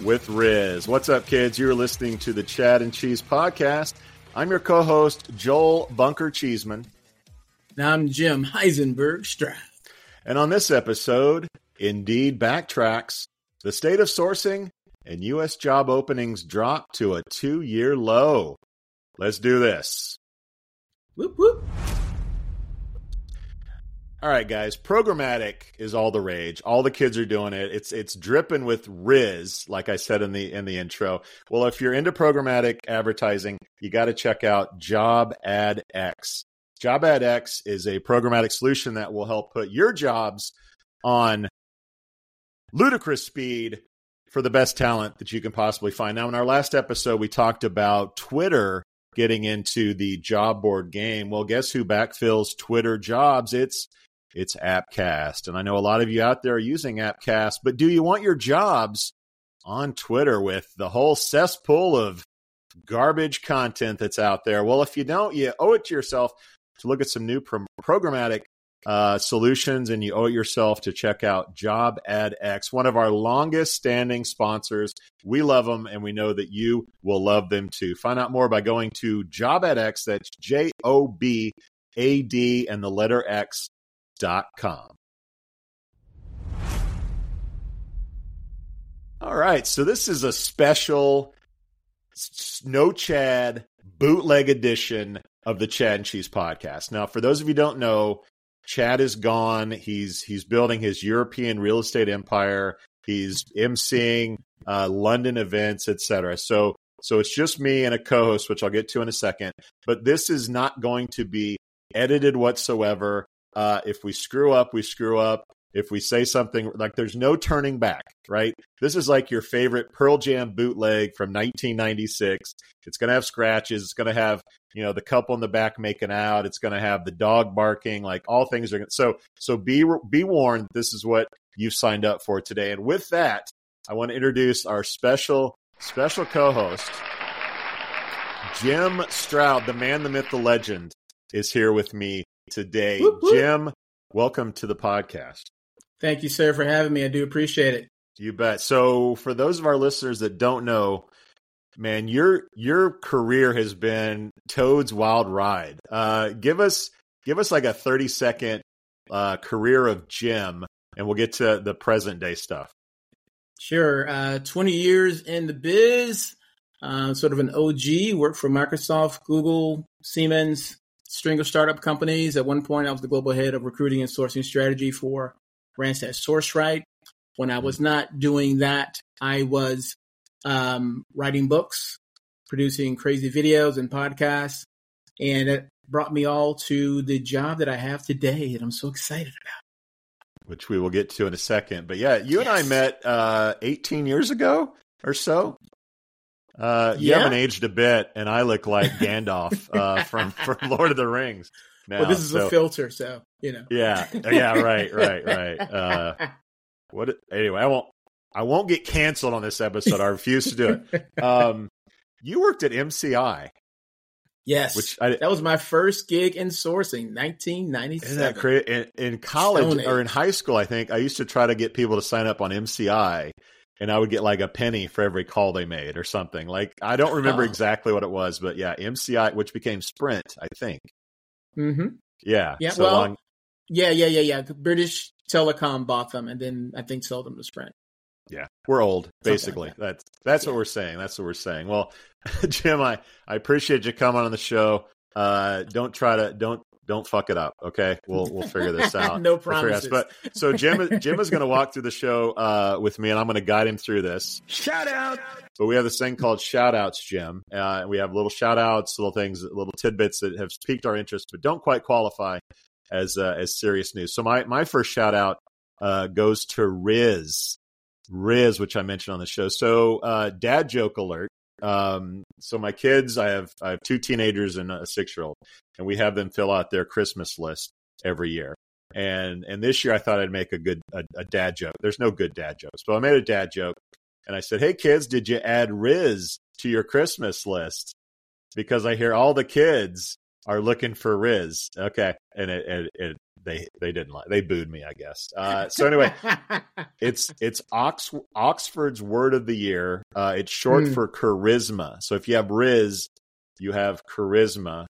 with Rizz. What's up, kids? You're listening to the Chad and Cheese podcast. I'm your co host, Joel Bunker Cheeseman. Now I'm Jim Heisenberg Stroud. And on this episode, Indeed backtracks. The state of sourcing and U.S. job openings drop to a two year low. Let's do this. Whoop whoop. All right, guys. Programmatic is all the rage. All the kids are doing it. It's it's dripping with Rizz, like I said in the in the intro. Well, if you're into programmatic advertising, you got to check out Job Ad X. JobAdX is a programmatic solution that will help put your jobs on ludicrous speed for the best talent that you can possibly find. Now, in our last episode, we talked about Twitter getting into the job board game. Well, guess who backfills Twitter jobs? It's it's Appcast. And I know a lot of you out there are using Appcast, but do you want your jobs on Twitter with the whole cesspool of garbage content that's out there? Well, if you don't, you owe it to yourself to look at some new pro- programmatic uh, solutions, and you owe it yourself to check out JobAdX, one of our longest standing sponsors. We love them, and we know that you will love them too. Find out more by going to JobAdX. That's J O B A D and the letter X com. All right, so this is a special Snow Chad bootleg edition of the Chad and Cheese podcast. Now, for those of you don't know, Chad is gone. He's he's building his European real estate empire. He's emceeing uh, London events, etc. So so it's just me and a co-host, which I'll get to in a second. But this is not going to be edited whatsoever. Uh, if we screw up, we screw up. If we say something like there's no turning back, right? This is like your favorite Pearl Jam bootleg from 1996. It's going to have scratches. It's going to have, you know, the couple in the back making out. It's going to have the dog barking. Like all things are going to. So, so be be warned. This is what you've signed up for today. And with that, I want to introduce our special special co-host, Jim Stroud, the man, the myth, the legend, is here with me today. Whoop, whoop. Jim, welcome to the podcast. Thank you, sir, for having me. I do appreciate it. You bet. So, for those of our listeners that don't know, man, your your career has been Toad's wild ride. Uh, give us give us like a thirty second uh, career of Jim, and we'll get to the present day stuff. Sure. Uh, 20 years in the biz, uh, sort of an OG, worked for Microsoft, Google, Siemens, string of startup companies. At one point, I was the global head of recruiting and sourcing strategy for Randstad SourceRight. When I was not doing that, I was um, writing books, producing crazy videos and podcasts, and it brought me all to the job that I have today that I'm so excited about. which we will get to in a second. But yeah, you and I met uh, 18 years ago or so. Uh, you haven't aged a bit, and I look like Gandalf uh, from from Lord of the Rings. Now, well, this is so- a filter, so you know. Yeah, yeah, right, right, right. Uh, what? Anyway, I won't. I won't get canceled on this episode. I refuse to do it. Um, you worked at MCI, yes, which I, that was my first gig in sourcing, 1997. isn't that crazy? In, in college Stone or in high school, I think I used to try to get people to sign up on MCI, and I would get like a penny for every call they made or something. Like I don't remember Oh. exactly what it was, but yeah, MCI, which became Sprint, I think. hmm Yeah, Yeah, so well, long- Yeah, yeah, yeah, yeah. British Telecom bought them, and then I think sold them to Sprint. Yeah, we're old, like basically. that. That's that's what we're saying. That's what we're saying. Well, Jim, I I appreciate you coming on the show. Uh, don't try to don't don't fuck it up. Okay, we'll we'll figure this out. No We'll figure promises. But so Jim Jim is going to walk through the show uh, with me, and I'm going to guide him through this. Shout out. But we have this thing called shout outs, Jim. Uh, we have little shout outs, little things, little tidbits that have piqued our interest, but don't quite qualify as uh, as serious news. So my my first shout out uh, goes to Rizz, Rizz, which I mentioned on the show. So uh, dad joke alert. Um, so my kids, I have I have two teenagers and a six year old, and we have them fill out their Christmas list every year. And and this year I thought I'd make a good a, a dad joke. There's no good dad jokes, but I made a dad joke and I said, "Hey kids, did you add Rizz to your Christmas list?" Because I hear all the kids are looking for Rizz. Okay, and it, it, it they they didn't like they booed me, I guess. Uh, so anyway, it's it's Ox, Oxford's word of the year. Uh, it's short Hmm. for charisma. So if you have Rizz, you have charisma.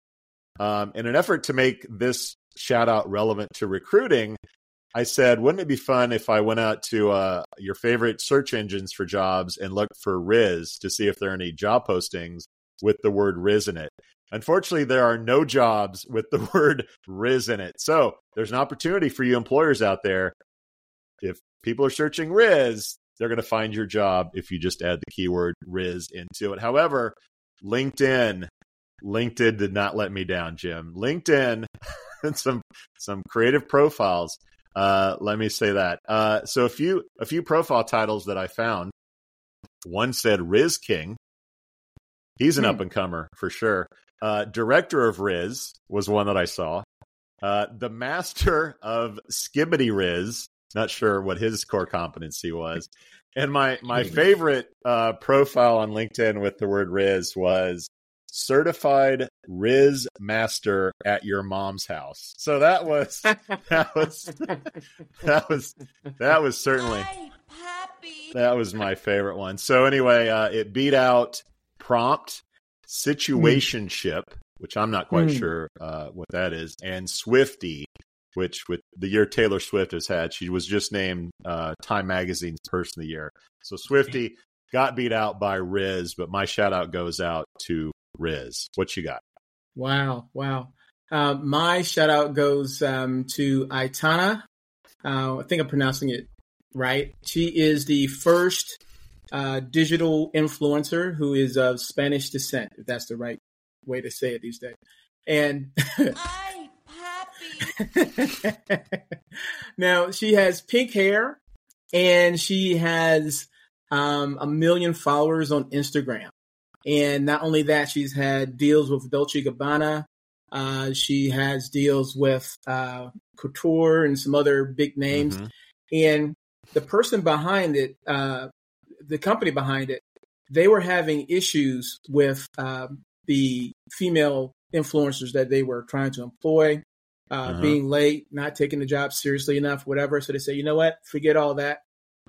Um, in an effort to make this shout out relevant to recruiting, I said, wouldn't it be fun if I went out to uh, your favorite search engines for jobs and looked for Rizz to see if there are any job postings with the word Rizz in it? Unfortunately, there are no jobs with the word Rizz in it. So there's an opportunity for you employers out there. If people are searching Rizz, they're going to find your job if you just add the keyword Rizz into it. However, LinkedIn, LinkedIn did not let me down, Jim. LinkedIn, and some some creative profiles. Uh, let me say that. Uh, so a few a few profile titles that I found. One said Rizz King. He's an Hmm. up and comer for sure. Uh, Director of Rizz was one that I saw. Uh, the Master of Skibidi Rizz. Not sure what his core competency was. And my my favorite uh, profile on LinkedIn with the word Rizz was certified Rizz master at your mom's house. So that was that was that was that was certainly that was my favorite one. So anyway, uh, it beat out prompt, situationship, which I'm not quite Hmm. sure uh, what that is, and Swiftie, which with the year Taylor Swift has had, she was just named uh, Time Magazine's Person of the Year. So Swiftie got beat out by Rizz, but my shout out goes out to Rizz. What you got? Wow, wow. Uh, my shout out goes um, to Aitana. Uh, I think I'm pronouncing it right. She is the first uh, digital influencer who is of Spanish descent, if that's the right way to say it these days. And now she has pink hair and she has um, a million followers on Instagram. And not only that, she's had deals with Dolce Gabbana. Uh, she has deals with uh, Couture and some other big names. Mhm. And the person behind it, uh, the company behind it, they were having issues with um, the female influencers that they were trying to employ, uh, Uh-huh. being late, not taking the job seriously enough, whatever. So they say, you know what? Forget all that.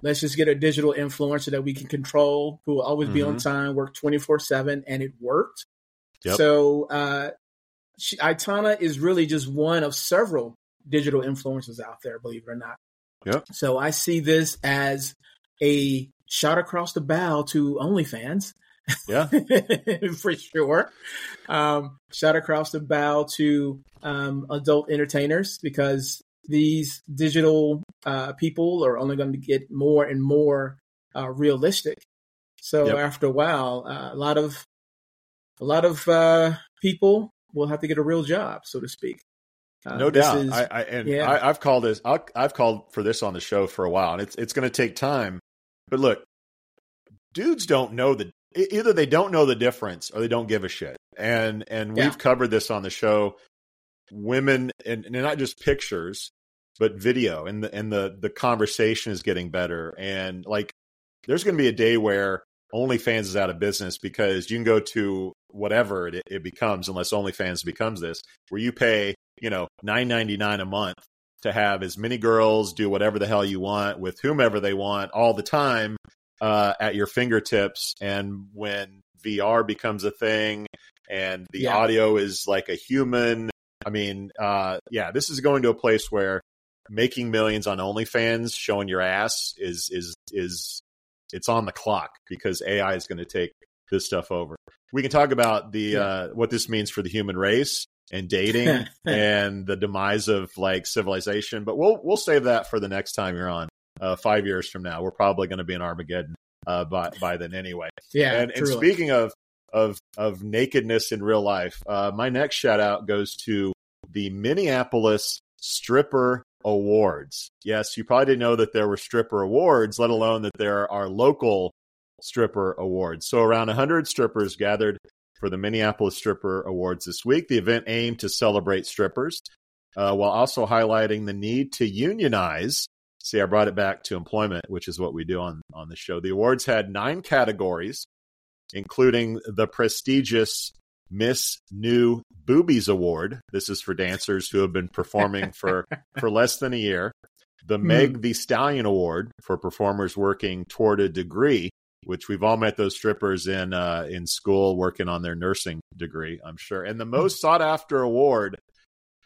Let's just get a digital influencer that we can control, who will always be on time, work 24 7. And it worked. Yep. So uh, she, Aitana is really just one of several digital influencers out there, believe it or not. Yep. So I see this as a shot across the bow to OnlyFans. Yeah. for sure. Um, shot across the bow to um, adult entertainers because these digital uh, people are only going to get more and more uh, realistic. So Yep. after a while, uh, a lot of a lot of uh, people will have to get a real job, so to speak. Uh, no doubt. is- I, I and yeah. I, I've called this. i I've called for this on the show for a while, and it's it's going to take time. But look, dudes don't know the either they don't know the difference or they don't give a shit. And and Yeah. we've covered this on the show. Women and, and not just pictures, but video and the and the the conversation is getting better. And like there's going to be a day where OnlyFans is out of business because you can go to whatever it, it becomes, unless OnlyFans becomes this, where you pay you know nine ninety nine a month to have as many girls do whatever the hell you want with whomever they want all the time uh, at your fingertips. And when VR becomes a thing and the Yeah. audio is like a human, I mean, uh, yeah, this is going to a place where making millions on OnlyFans, showing your ass is is is it's on the clock because AI is going to take this stuff over. We can talk about the Yeah. uh, what this means for the human race and dating and the demise of like civilization, but we'll we'll save that for the next time you're on. Uh, five years from now, we're probably going to be in Armageddon uh, by by then anyway. Yeah, and, and speaking of of of nakedness in real life, uh, my next shout out goes to the Minneapolis Stripper Awards. Yes, you probably didn't know that there were stripper awards, let alone that there are local stripper awards. So around 100 strippers gathered for the Minneapolis Stripper Awards this week. The event aimed to celebrate strippers uh, while also highlighting the need to unionize. See, I brought it back to employment, which is what we do on, on the show. The awards had nine categories, including the prestigious Miss New Boobies Award. This is for dancers who have been performing for, for less than a year. The Meg the Stallion Award for performers working toward a degree, which we've all met those strippers in uh, in school working on their nursing degree, I'm sure. And the most sought after award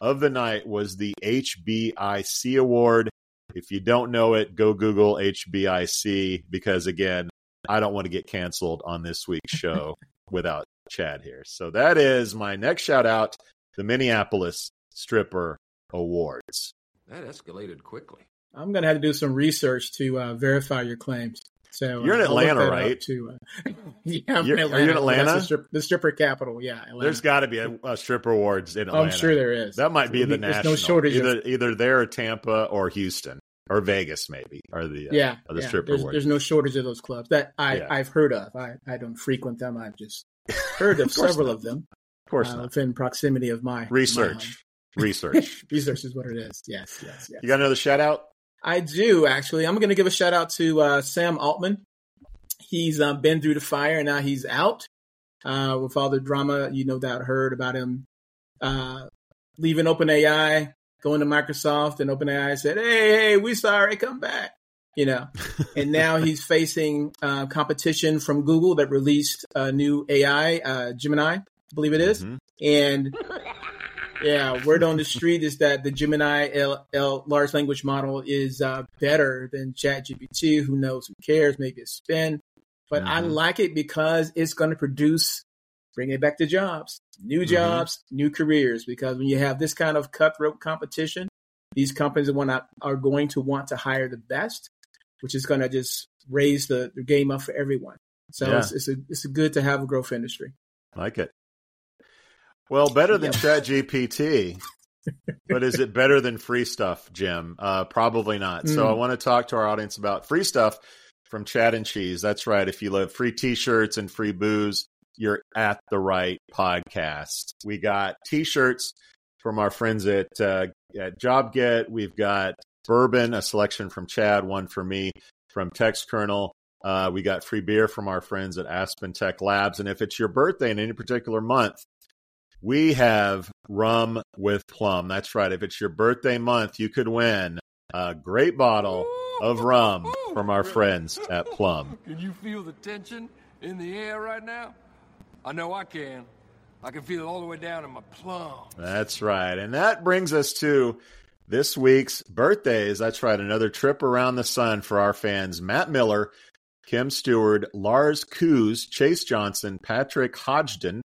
of the night was the HBIC Award. If you don't know it, go Google HBIC because again, I don't want to get canceled on this week's show without Chad here. So that is my next shout out, the Minneapolis Stripper Awards. That escalated quickly. I'm going to have to do some research to uh, verify your claims. So You're in uh, Atlanta, right? To, uh, yeah, I'm You're- in are you in Atlanta. The, strip, the stripper capital. Yeah, Atlanta. There's got to be a, a stripper awards in Atlanta. I'm sure there is. That might be the national. no shortage either of either there or Tampa or Houston or Vegas maybe are the uh, yeah, are the yeah. stripper There's, awards. there's no shortage of those clubs that I Yeah. I've heard of. I I don't frequent them. I've just heard of, Of several not. of them of course uh, not. within proximity of my my. Research, research. Research is what it is. Yes, yes, yes. You got another shout out? I do actually. I'm going to give a shout out to uh, Sam Altman. He's uh, been through the fire and now he's out uh, with all the drama. You no doubt heard about him uh, leaving OpenAI, going to Microsoft, and OpenAI said, "Hey, hey, we sorry, come back." You know, and now he's facing uh, competition from Google that released a new AI, uh, Gemini, I believe it is. Mhm. And yeah, word on the street is that the Gemini L, L large language model is uh, better than ChatGPT. Who knows? Who cares? Maybe a spin. But I Mhm. like it because it's going to produce, bring it back to jobs, new Mhm. jobs, new careers. Because when you have this kind of cutthroat competition, these companies are, going to want to hire the best, which is going to just raise the, the game up for everyone. So Yeah. it's, it's a it's a good to have a growth industry. Like it. Well, better than. ChatGPT, but is it better than free stuff, Jim? Uh, probably not. So Mm. I want to talk to our audience about free stuff from Chad and Cheese. That's right. If you love free T-shirts and free booze, you're at the right podcast. We got T-shirts from our friends at uh, at JobGet. We've got bourbon, a selection from Chad, one for me from Textkernel. Uh, we got free beer from our friends at Aspen Tech Labs. And if it's your birthday in any particular month, we have rum with plum. That's right. If it's your birthday month, you could win a great bottle of rum from our friends at Plum. Can you feel the tension in the air right now? I know I can. I can feel it all the way down in my plums. That's right. And that brings us to this week's birthdays. That's right. Another trip around the sun for our fans Matt Miller, Kim Stewart, Lars Coos, Chase Johnson, Patrick Hodgden,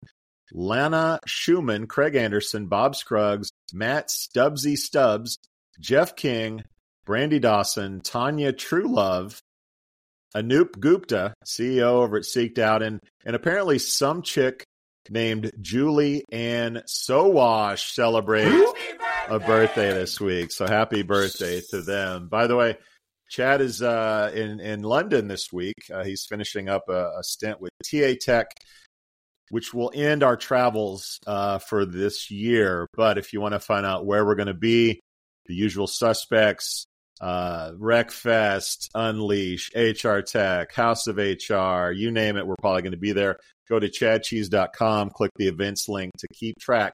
Lana Schumann, Craig Anderson, Bob Scruggs, Matt Stubbsy Stubbs, Jeff King, Brandy Dawson, Tanya Truelove, Anoop Gupta, CEO over at Seeked Out, and, and apparently some chick named Julie Ann Sowash celebrates a birthday this week. So happy birthday to them. By the way, Chad is uh, in in London this week. Uh, he's finishing up a, a, stint with TAtech, which will end our travels uh, for this year. But if you want to find out where we're going to be, the usual suspects, uh, RecFest, Unleash, HR Tech, House of HR, you name it, we're probably going to be there. Go to chadcheese.com, click the events link to keep track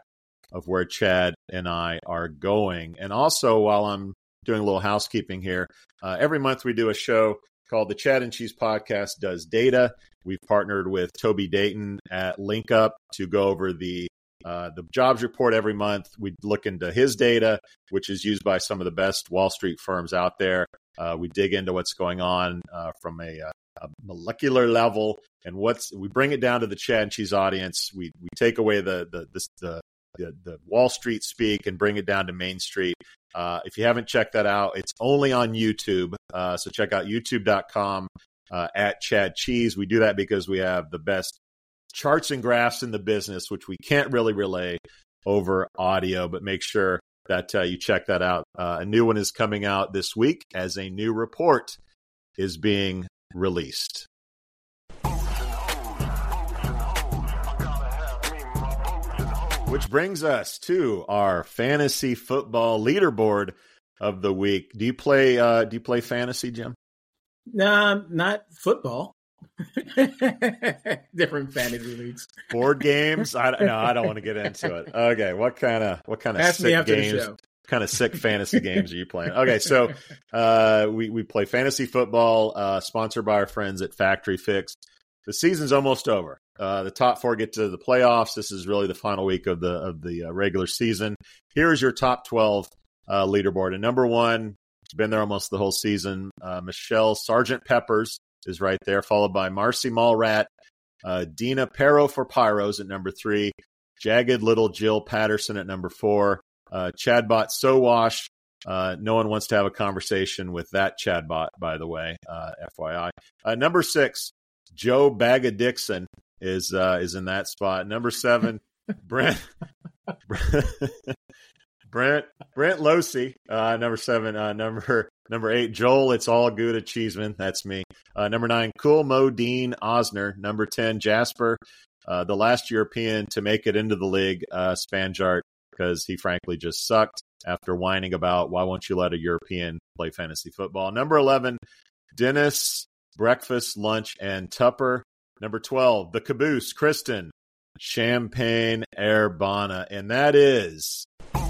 of where Chad and I are going. And also, while I'm doing a little housekeeping here, uh, every month we do a show called the Chad and Cheese Podcast Does Data. We've partnered with Toby Dayton at LinkUp to go over the uh, the jobs report every month. We look into his data, which is used by some of the best Wall Street firms out there. Uh, we dig into what's going on uh, from a, uh, a, molecular level, and what's we bring it down to the Chad and Cheese audience. We we take away the the, the the, the Wall Street speak and bring it down to Main Street. Uh, if you haven't checked that out, it's only on YouTube. Uh, so check out youtube.com uh, at Chad Cheese. We do that because we have the best charts and graphs in the business, which we can't really relay over audio, but make sure that uh, you check that out. Uh, a new one is coming out this week as a new report is being released. Which brings us to our fantasy football leaderboard of the week. Do you play? Uh, do you play fantasy, Jim? No, not football. Different fantasy leagues. Board games? I no, I don't want to get into it. Okay, what kind of what kind of Ask sick games? Kind of sick fantasy games are you playing? Okay, so uh, we we play fantasy football, uh, sponsored by our friends at FactoryFix. The season's almost over. Uh, the top four get to the playoffs. This is really the final week of the of the uh, regular season. Here's your top twelve uh, leaderboard. And number one, been there almost the whole season. Uh, Michelle Sergeant Peppers is right there, followed by Marcy Mallrat, uh, Dina Pero for Pyros at number three, Jagged Little Jill Patterson at number four, Chadbot Sowash. no one wants to have a conversation with that Chadbot, by the way, FYI. number six, Joe Baga Dixon is uh, is in that spot. Number seven, Brent Brent Brent Losey, uh, number seven. Uh, number number eight, Joel. It's all good at Cheeseman. That's me. Uh, number nine, Cool Mo Dean Osner. Number ten, Jasper, uh, the last European to make it into the league, uh, Spanjaart, because he frankly just sucked after whining about why won't you let a European play fantasy football. Number eleven, Dennis Breakfast, Lunch, and Tupper. Number 12, The Caboose, Kristen, Champaign Urbana. And that is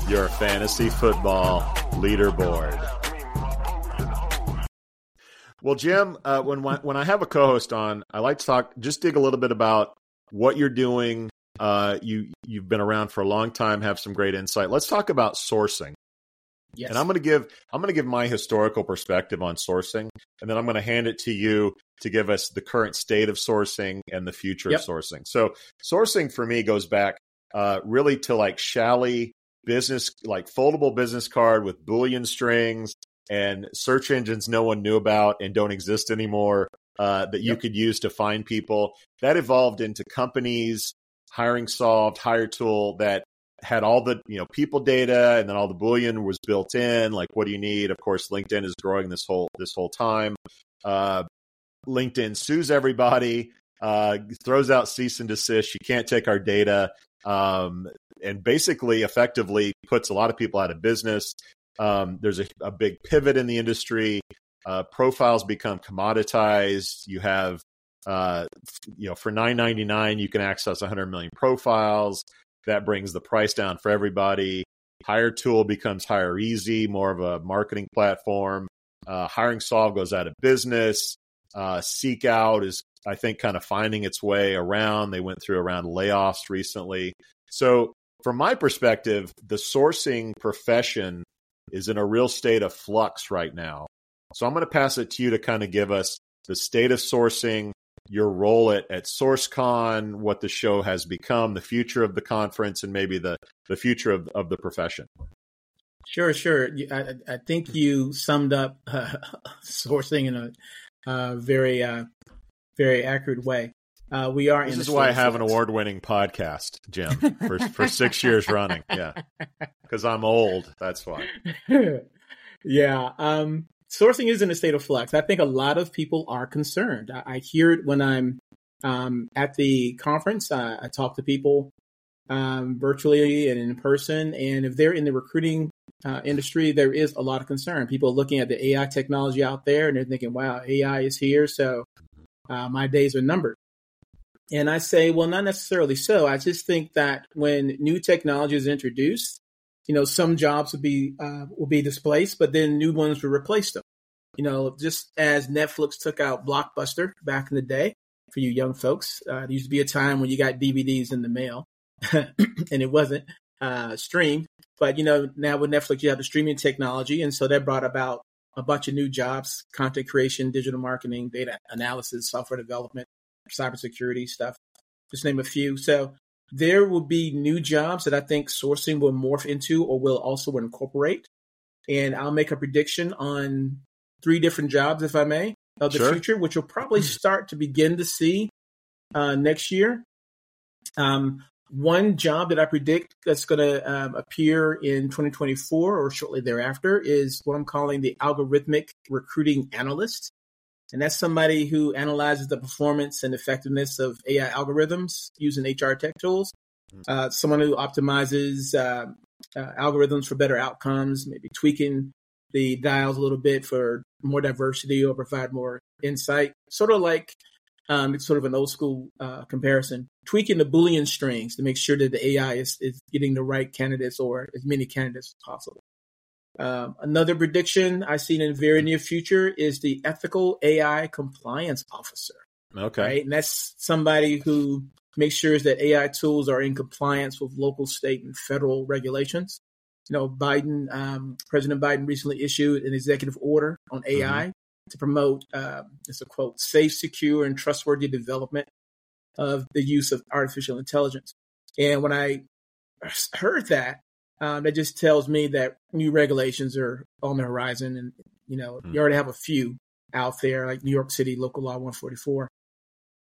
your fantasy football leaderboard. Well, Jim, uh, when when I have a co-host on, I like to talk, just dig a little bit about what you're doing. Uh, you you've been around for a long time, have some great insight. Let's talk about sourcing. Yes. And I'm going to give I'm going to give my historical perspective on sourcing, and then I'm going to hand it to you to give us the current state of sourcing and the future yep. of sourcing. So sourcing for me goes back uh, really to like Shally business, like foldable business card with Boolean strings and search engines no one knew about and don't exist anymore uh, that you yep. could use to find people. That evolved into companies, HiringSolved, hire tool that had all the you know people data and then all the boolean was built in like what do you need of course linkedin is growing this whole this whole time uh, LinkedIn sues everybody, uh, throws out cease and desist. You can't take our data, um, and basically, effectively puts a lot of people out of business. Um, there's a, a, big pivot in the industry. Uh, profiles become commoditized. You have, uh, you know, for nine ninety nine, you can access 100 million profiles. That brings the price down for everybody. Hiretual becomes hireEZ, more of a marketing platform. Uh, HiringSolved goes out of business. Uh, SeekOut is, I think, kind of finding its way around. They went through around layoffs recently. So, from my perspective, the sourcing profession is in a real state of flux right now. So, I'm going to pass it to you to kind of give us the state of sourcing, your role at, at SourceCon, what the show has become, the future of the conference, and maybe the, the future of, of the profession. Sure, sure. I, I think you summed up uh, sourcing in a uh, very uh, very accurate way. Uh, we are. This is why I have an award-winning podcast, Jim, for for six years running. Yeah, because I'm old. That's why. yeah. Um, sourcing is in a state of flux. I think a lot of people are concerned. I, I hear it when I'm um, at the conference. I, I talk to people um, virtually and in person, and if they're in the recruiting uh, industry, there is a lot of concern. People are looking at the AI technology out there, and they're thinking, "Wow, AI is here, so uh, my days are numbered." And I say, well, not necessarily so. I just think that when new technology is introduced, you know, some jobs will be uh, will be displaced, but then new ones will replace them. You know, just as Netflix took out Blockbuster back in the day for you young folks, uh, there used to be a time when you got DVDs in the mail and it wasn't uh, streamed. But you know, now with Netflix, you have the streaming technology, and so that brought about a bunch of new jobs: content creation, digital marketing, data analysis, software development, cybersecurity stuff. Just name a few. So there will be new jobs that I think sourcing will morph into or will also incorporate. And I'll make a prediction on three different jobs, if I may, of the sure. future, which we'll probably start to begin to see uh, next year. Um, one job that I predict that's going to um, appear in 2024 or shortly thereafter is what I'm calling the algorithmic recruiting analyst. And that's somebody who analyzes the performance and effectiveness of AI algorithms using HR tech tools. Mm-hmm. Uh, someone who optimizes uh, uh, algorithms for better outcomes, maybe tweaking the dials a little bit for more diversity or provide more insight. Sort of like um, it's sort of an old school uh, comparison. Tweaking the Boolean strings to make sure that the AI is, is getting the right candidates or as many candidates as possible. Um, another prediction I see in the very near future is the ethical AI compliance officer. Okay. Right? And that's somebody who makes sure that AI tools are in compliance with local, state, and federal regulations. You know, Biden, um, President Biden recently issued an executive order on AI mm-hmm. to promote, uh, it's a quote, safe, secure, and trustworthy development of the use of artificial intelligence. And when I heard that, um, that just tells me that new regulations are on the horizon, and you know mm. you already have a few out there, like New York City Local Law 144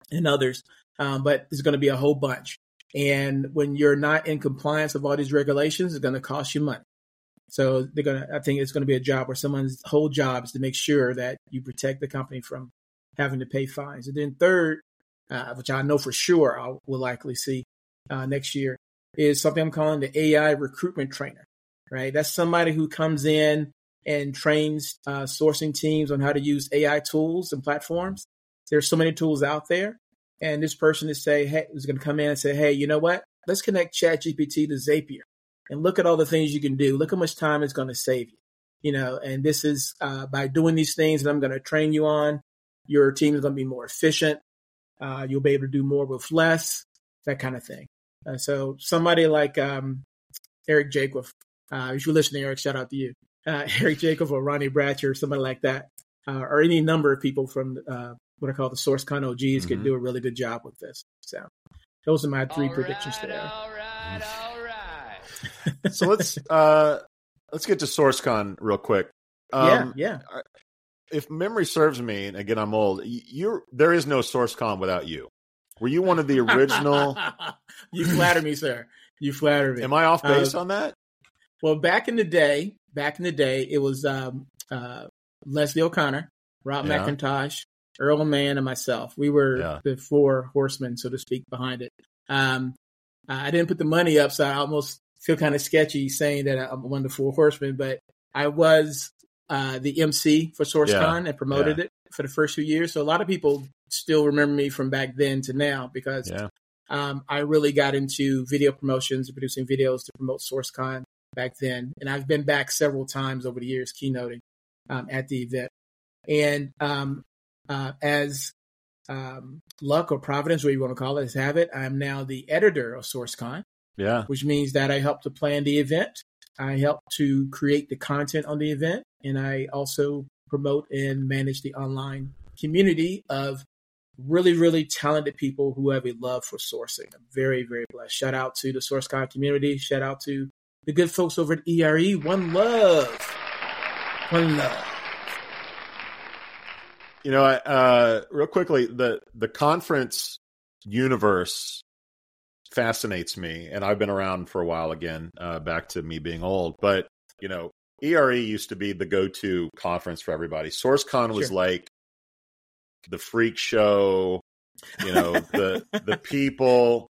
and others. Um, but there's going to be a whole bunch, and when you're not in compliance with all these regulations, it's going to cost you money. So they're gonna. I think it's going to be a job where someone's whole job is to make sure that you protect the company from having to pay fines. And then third, uh, which I know for sure I will likely see uh, next year, is something I'm calling the AI recruitment trainer, right? That's somebody who comes in and trains uh, sourcing teams on how to use AI tools and platforms. There's so many tools out there. And this person is say, hey, is going to come in and say, hey, you know what? Let's connect ChatGPT to Zapier and look at all the things you can do. Look how much time it's going to save you. You know, and this is uh, by doing these things that I'm going to train you on. Your team is going to be more efficient. Uh, you'll be able to do more with less, that kind of thing. Uh, so somebody like um, Eric Jacob, uh, if you're listening, Eric, shout out to you. Uh, Eric Jacob or Ronnie Bratcher, somebody like that, uh, or any number of people from what I call the SourceCon OGs mm-hmm. could do a really good job with this. So those are my three all predictions right, there. All right, all right. so let's uh, let's get to SourceCon real quick. Um, yeah, yeah. If memory serves me, and again I'm old, you're there is no SourceCon without you. Were you one of the original? you flatter me, sir. You flatter me. Am I off base uh, on that? Well, back in the day, back in the day, it was um, uh, Leslie O'Connor, Rob yeah. McIntosh, Earl Mann, and myself. We were yeah. the four horsemen, so to speak, behind it. Um, I didn't put the money up, so I almost feel kind of sketchy saying that I'm one of the four horsemen, but I was uh, the MC for SourceCon yeah. and promoted yeah. it for the first few years. So a lot of people still remember me from back then to now because yeah. um, I really got into video promotions and producing videos to promote SourceCon back then. And I've been back several times over the years keynoting um, at the event. And um, uh, as um, luck or providence, whatever you want to call it, have it, I'm now the editor of SourceCon. Yeah. Which means that I help to plan the event. I help to create the content on the event. And I also promote and manage the online community of really, really talented people who have a love for sourcing. I'm very, very blessed. Shout out to the SourceCon community. Shout out to the good folks over at ERE. One love. One love. You know, uh, real quickly, the the conference universe fascinates me, and I've been around for a while again, uh, back to me being old. But you know, ERE used to be the go-to conference for everybody. SourceCon was Sure. like the freak show, you know, the the people.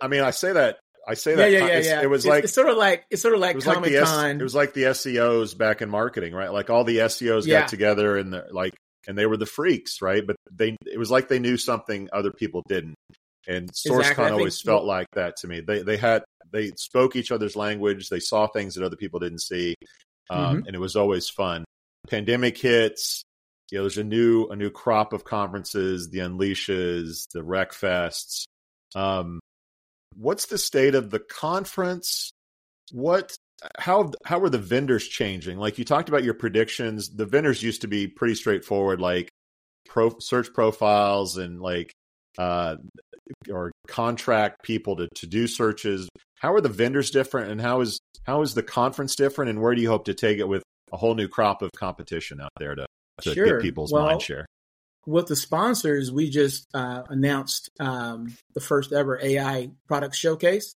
I mean, I say that I say that yeah, con- yeah, yeah. it was It's- like it's sort of like it's sort of like it was like the S, it was like the SEOs back in marketing, right? Like all the SEOs Yeah. got together and they're like and they were the freaks, right? But they it was like they knew something other people didn't. And SourceCon Exactly. Always felt like that to me. They they had they spoke each other's language. They saw things that other people didn't see, um, Mm-hmm. and it was always fun. Pandemic hits. You know, there's a new a new crop of conferences, the Unleashes, the Rec Fests. Um, what's the state of the conference? What how how are the vendors changing? Like you talked about your predictions. The vendors used to be pretty straightforward, like pro search profiles and like uh or contract people to, to do searches. How are the vendors different and how is how is the conference different and where do you hope to take it with a whole new crop of competition out there to, to Sure. get people's Well, mind share? with the sponsors, we just uh, announced um, the first ever AI product showcase.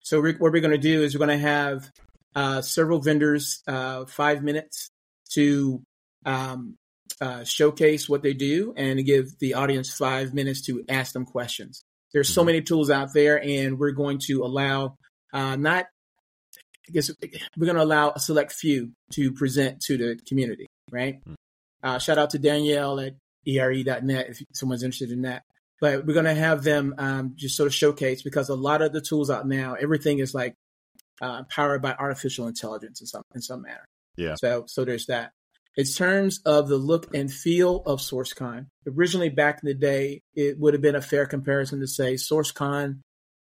So we, what we're going to do is we're going to have uh, several vendors uh, five minutes to um, uh, showcase what they do and give the audience five minutes to ask them questions. There's so Mhm. many tools out there, and we're going to allow uh, not. I guess we're going to allow a select few to present to the community, right? Mm. Uh, shout out to Danielle at ere.net if someone's interested in that. But we're going to have them um, just sort of showcase because a lot of the tools out now, everything is like uh, powered by artificial intelligence in some in some manner. Yeah. So so there's that. In terms of the look and feel of SourceCon, originally back in the day, it would have been a fair comparison to say SourceCon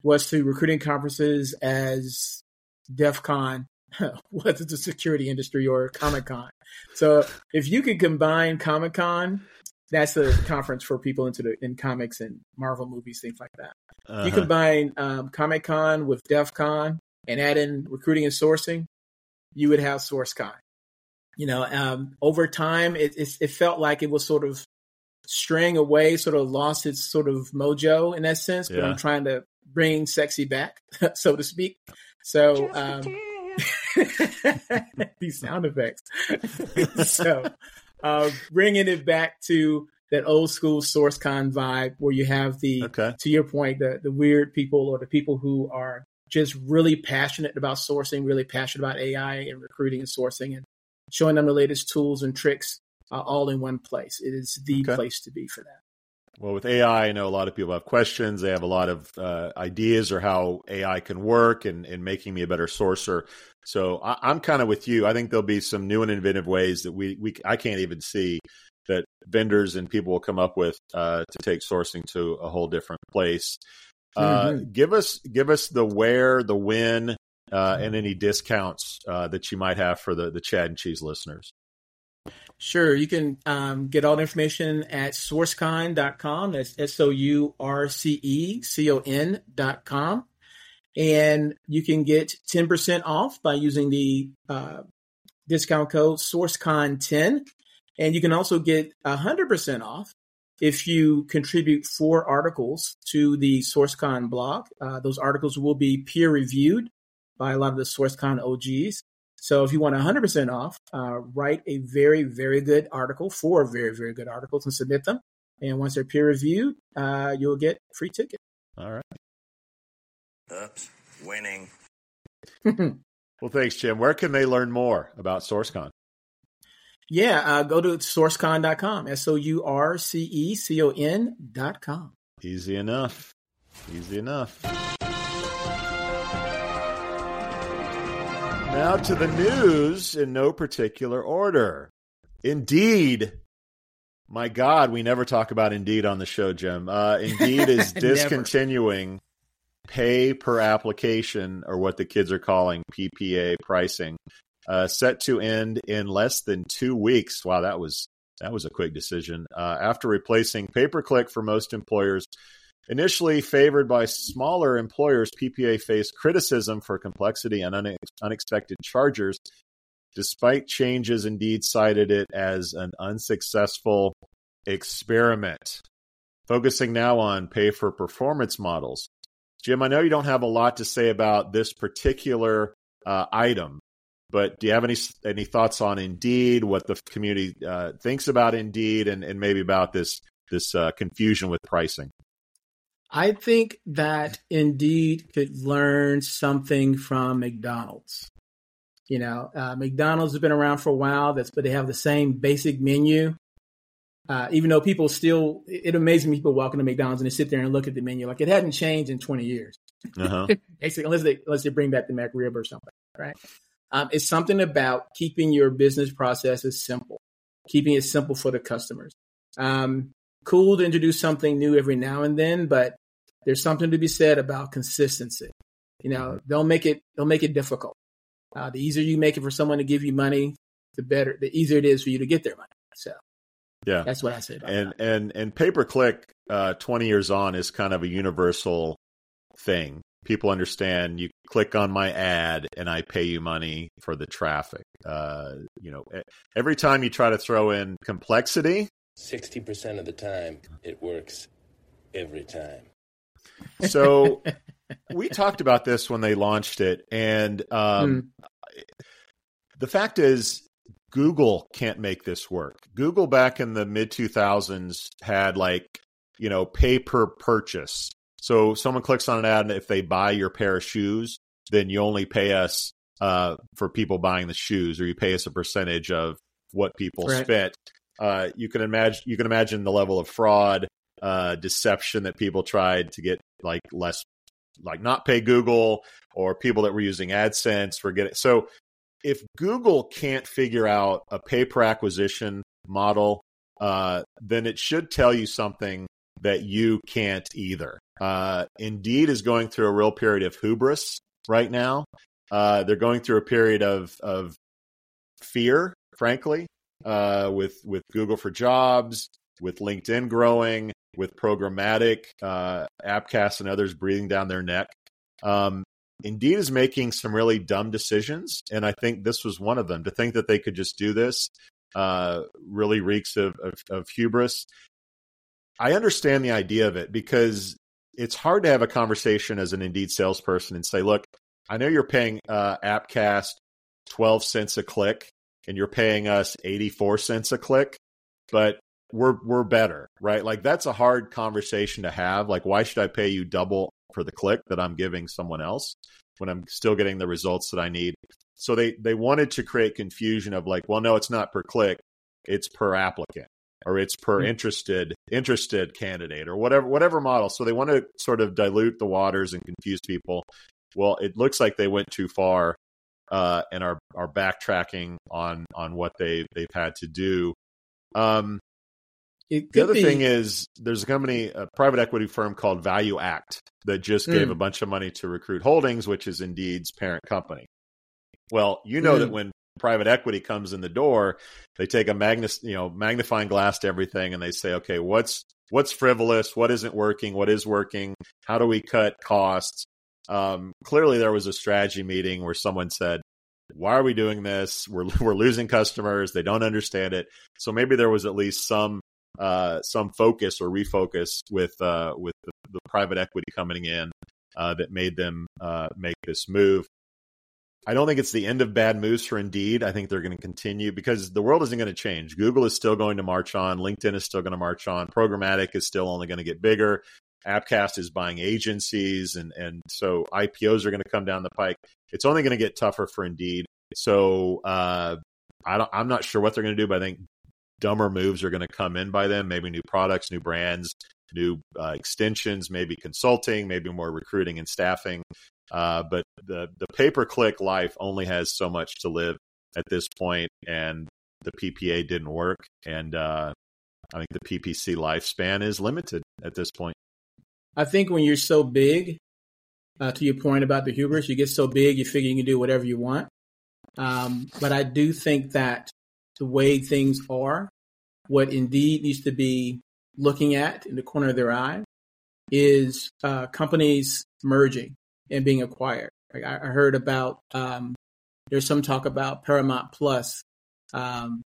was to recruiting conferences as DEF CON was to the security industry or Comic Con. So if you could combine Comic Con, that's the conference for people into the in comics and Marvel movies, things like that. You Uh-huh. combine um, Comic Con with DEF CON and add in recruiting and sourcing, you would have SourceCon. You know, um, over time, it, it, it felt like it was sort of straying away, sort of lost its sort of mojo in that sense. But Yeah. I'm trying to bring sexy back, so to speak. So um, these sound effects. so uh, bringing it back to that old school SourceCon vibe, where you have the Okay. to your point, the the weird people or the people who are just really passionate about sourcing, really passionate about AI and recruiting and sourcing, and showing them the latest tools and tricks uh, all in one place. It is the Okay. place to be for that. Well, with AI, I know a lot of people have questions. They have a lot of uh, ideas or how AI can work and, and making me a better sourcer. So I, I'm kind of with you. I think there'll be some new and inventive ways that we, we I can't even see that vendors and people will come up with uh, to take sourcing to a whole different place. Uh. Give us give us the where, the when, uh, and any discounts uh, that you might have for the the Chad and Cheese listeners. Sure, you can um, get all the information at sourcecon.com. That's S O U R C E C O N dot com. And you can get 10% off by using the uh, discount code SourceCon10. And you can also get 100% off if you contribute four articles to the SourceCon blog. Uh, those articles will be peer reviewed by a lot of the SourceCon OGs. So if you want 100% off, uh, write a very, very good article, four very, very good articles, and submit them. And once they're peer reviewed, uh, you'll get free ticket. All right. Oops, winning. Well, thanks, Jim. Where can they learn more about SourceCon? Yeah, uh, go to sourcecon.com, S O U R C E C O N.com. Easy enough. Easy enough. Now to the news in no particular order. Indeed. My God, we never talk about Indeed on the show, Jim. Uh, Indeed is discontinuing pay per application, or what the kids are calling PPA pricing, uh, set to end in less than two weeks. Wow, that was that was a quick decision. Uh, after replacing pay per click for most employers, initially favored by smaller employers, PPA faced criticism for complexity and une- unexpected charges. Despite changes, Indeed cited it as an unsuccessful experiment. Focusing now on pay for performance models. Jim, I know you don't have a lot to say about this particular uh, item, But do you have any any thoughts on Indeed? What the community uh, thinks about Indeed, and, and maybe about this this uh, confusion with pricing? I think that Indeed could learn something from McDonald's. You know, uh, McDonald's has been around for a while. That's but they have the same basic menu. Uh, even though people still, it amazes me people walk into McDonald's and they sit there and look at the menu like it hadn't changed in 20 years. Uh-huh. Basically, unless they unless they bring back the McRib or something, right? Um, it's something about keeping your business processes simple, keeping it simple for the customers. Um, cool to introduce something new every now and then, but there's something to be said about consistency. You know, don't make it don't make it difficult. Uh, the easier you make it for someone to give you money, the better, the easier it is for you to get their money. So, yeah, that's what I say. and that. and and pay per click, uh, twenty years on, is kind of a universal thing. People understand you click on my ad and I pay you money for the traffic. Uh, you know, every time you try to throw in complexity, sixty percent of the time it works every time. So we talked about this when they launched it, and um, mm. the fact is, Google can't make this work. Google back in the mid 2000s had like, you know, pay per purchase. So someone clicks on an ad, and if they buy your pair of shoes, then you only pay us uh, for people buying the shoes, or you pay us a percentage of what people right. spent. Uh, you can imagine you can imagine the level of fraud, uh, deception that people tried to get like less like not pay Google or people that were using AdSense for getting so if Google can't figure out a pay per acquisition model, uh, then it should tell you something that you can't either. Uh, Indeed is going through a real period of hubris right now. Uh, they're going through a period of of fear, frankly, uh, with with Google for Jobs, with LinkedIn growing, with programmatic, uh, Appcast and others breathing down their neck. Um, Indeed is making some really dumb decisions, and I think this was one of them. To think that they could just do this uh, really reeks of, of, of hubris. I understand the idea of it because it's hard to have a conversation as an Indeed salesperson and say, "Look, I know you're paying uh, Appcast twelve cents a click, and you're paying us eighty four cents a click, but we're we're better, right? Like that's a hard conversation to have. Like, why should I pay you double for the click that I'm giving someone else when I'm still getting the results that I need? So they they wanted to create confusion of like, well, no, it's not per click, it's per applicant or it's per mm-hmm. interested interested candidate or whatever whatever model. So they want to sort of dilute the waters and confuse people. Well, it looks like they went too far uh, and are are backtracking on on what they they've had to do. Um, the other be... thing is, there's a company, a private equity firm called ValueAct that just mm. gave a bunch of money to Recruit Holdings, which is Indeed's parent company. Well, you know mm. that when private equity comes in the door, they take a magnus, you know, magnifying glass to everything, and they say, okay, what's what's frivolous, what isn't working, what is working, how do we cut costs? Um, clearly, there was a strategy meeting where someone said, why are we doing this? We're we're losing customers. They don't understand it. So maybe there was at least some uh, some focus or refocus with uh, with the, the, private equity coming in uh, that made them uh, make this move. I don't think it's the end of bad moves for Indeed. I think they're going to continue because the world isn't going to change. Google is still going to march on. LinkedIn is still going to march on. Programmatic is still only going to get bigger. Appcast is buying agencies, and and so IPOs are going to come down the pike. It's only going to get tougher for Indeed. So uh, I don't, I'm not sure what they're going to do, but I think dumber moves are going to come in by them. Maybe new products, new brands, new uh, extensions, maybe consulting, maybe more recruiting and staffing. Uh, but the the pay per click life only has so much to live at this point, and the PPA didn't work, and uh, I think the PPC lifespan is limited at this point. I think when you're so big, uh, to your point about the hubris, you get so big, you figure you can do whatever you want. Um, but I do think that the way things are, what Indeed needs to be looking at in the corner of their eye is uh, companies merging and being acquired. Like I, heard about um, there's some talk about Paramount Plus um,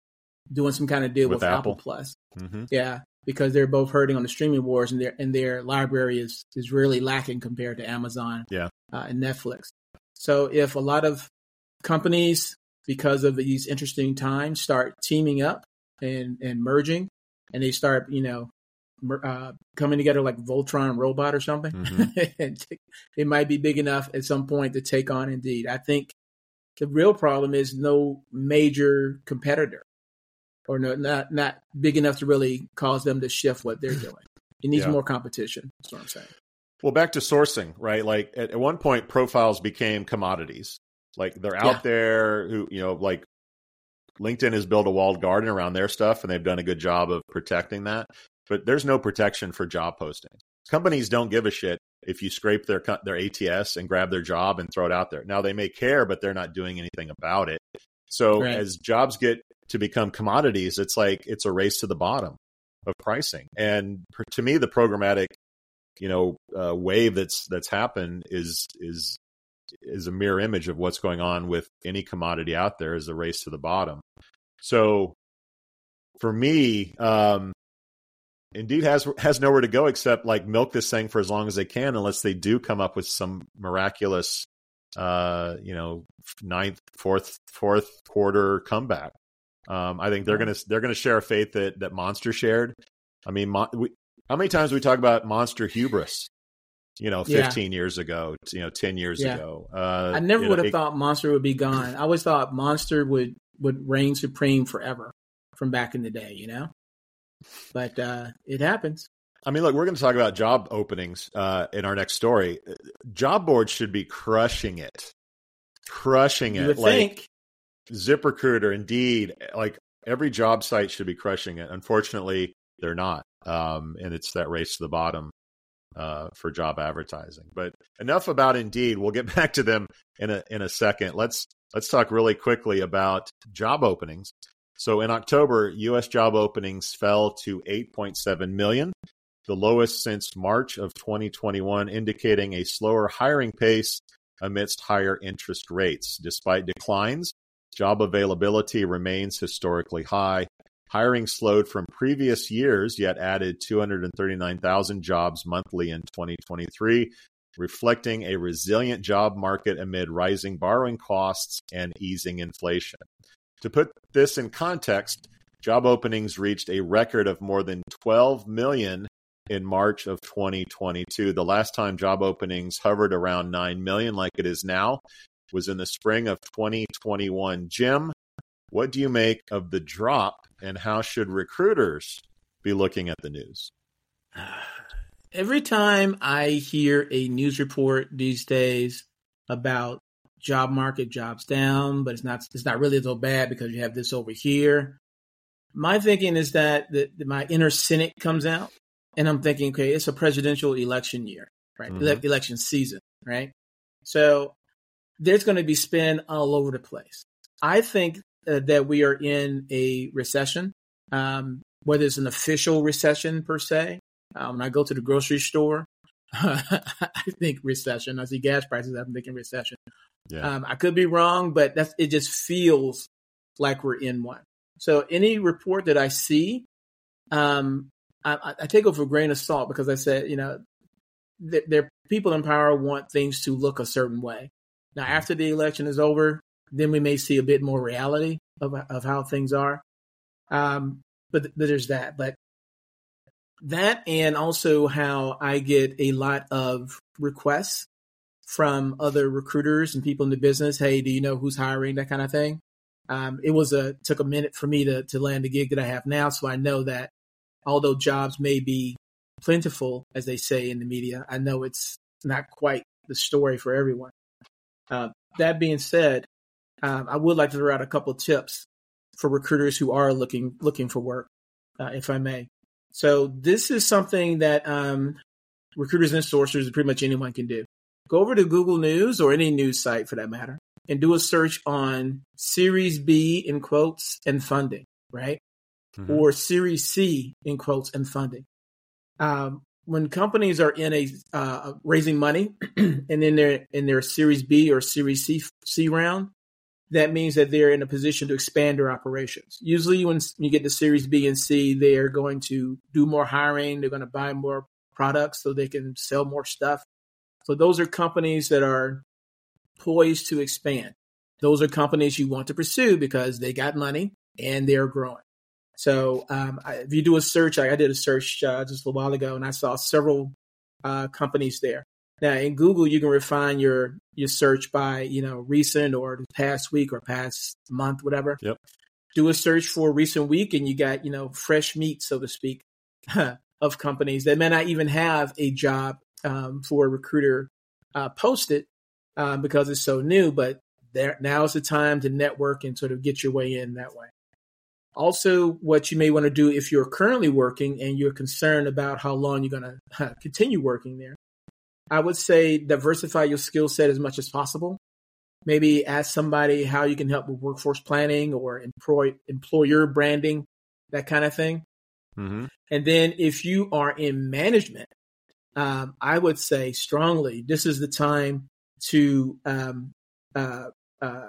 doing some kind of deal with, with Apple. Apple Plus. Mm-hmm. Yeah, because they're both hurting on the streaming wars, and their and their library is is really lacking compared to Amazon. Yeah. Uh, and Netflix. So if a lot of companies because of these interesting times start teaming up and and merging, and they start you know uh, coming together like Voltron robot or something. Mm-hmm. it might be big enough at some point to take on Indeed. I think the real problem is no major competitor or no, not not big enough to really cause them to shift what they're doing. It needs yeah. more competition. That's what I'm saying. Well, back to sourcing, right? Like at, at one point, profiles became commodities. Like they're out yeah. there who, you know, like LinkedIn has built a walled garden around their stuff and they've done a good job of protecting that. But there's no protection for job postings. Companies don't give a shit if you scrape their their ATS and grab their job and throw it out there. Now they may care, but they're not doing anything about it. So right. as jobs get to become commodities, it's like it's a race to the bottom of pricing. And to me, the programmatic, you know, uh, wave that's that's happened is is is a mirror image of what's going on with any commodity out there is a race to the bottom. So for me, um, Indeed has has nowhere to go except like milk this thing for as long as they can, unless they do come up with some miraculous, uh, you know, ninth, fourth, fourth quarter comeback. Um, I think they're gonna they're gonna share a fate that that Monster shared. I mean, we, how many times we talk about Monster hubris? You know, fifteen yeah. years ago, you know, ten years yeah. ago. Uh, I never would know, have it, thought Monster would be gone. I always thought Monster would would reign supreme forever from back in the day. You know, but uh, it happens. I mean, look, we're going to talk about job openings uh, in our next story. Job boards should be crushing it, crushing it. like think. ZipRecruiter, Indeed, like every job site should be crushing it. Unfortunately, they're not, um, and it's that race to the bottom uh, for job advertising. But enough about Indeed. We'll get back to them in a in a second. Let's let's talk really quickly about job openings. So in October, U.S. job openings fell to 8.7 million, the lowest since March of 2021, indicating a slower hiring pace amidst higher interest rates. Despite declines, job availability remains historically high. Hiring slowed from previous years, yet added 239,000 jobs monthly in 2023, reflecting a resilient job market amid rising borrowing costs and easing inflation. To put this in context, job openings reached a record of more than 12 million in March of 2022. The last time job openings hovered around 9 million, like it is now, was in the spring of 2021. Jim, what do you make of the drop, and how should recruiters be looking at the news? Every time I hear a news report these days about job market, jobs down, but it's not it's not really so bad because you have this over here. My thinking is that the, the, my inner cynic comes out, and I'm thinking, okay, it's a presidential election year, right? Mm-hmm. election season, right? So there's going to be spin all over the place. I think uh, that we are in a recession, um, whether it's an official recession per se. Um, when I go to the grocery store, I think recession. I see gas prices. I'm thinking recession. Yeah. Um, I could be wrong, but that's it. Just feels like we're in one. So any report that I see, um, I, I take it for a grain of salt because I said, you know, there people in power want things to look a certain way. Now, mm-hmm. after the election is over, then we may see a bit more reality of of how things are. Um, but, but there's that. But that and also how I get a lot of requests from other recruiters and people in the business. Hey, do you know who's hiring? That kind of thing. Um, it was a took a minute for me to to land the gig that I have now, so I know that although jobs may be plentiful, as they say in the media, I know it's not quite the story for everyone. Uh, that being said, um, I would like to throw out a couple tips for recruiters who are looking looking for work, uh, if I may. So this is something that um, recruiters and sourcers, pretty much anyone can do. Go over to Google News or any news site for that matter, and do a search on Series B in quotes and funding, right? Mm-hmm. Or Series C in quotes and funding. Um, when companies are in a uh, raising money and in their in their Series B or Series C C round, that means that they're in a position to expand their operations. Usually, when you get to Series B and C, they are going to do more hiring. They're going to buy more products so they can sell more stuff. So those are companies that are poised to expand. those are companies you want to pursue because they got money and they're growing. So um, if you do a search, I, I did a search uh, just a while ago, and I saw several uh, companies there. Now in Google, you can refine your your search by you know recent or the past week or past month, whatever. Yep. Do a search for recent week, and you got you know fresh meat, so to speak, of companies that may not even have a job um, for a recruiter uh, posted uh, because it's so new. But there now is the time to network and sort of get your way in that way. Also, what you may want to do if you're currently working and you're concerned about how long you're going to continue working there, I would say diversify your skill set as much as possible. Maybe ask somebody how you can help with workforce planning or employ, employer branding, that kind of thing. Mm-hmm. And then if you are in management, um, I would say strongly this is the time to um, uh, uh,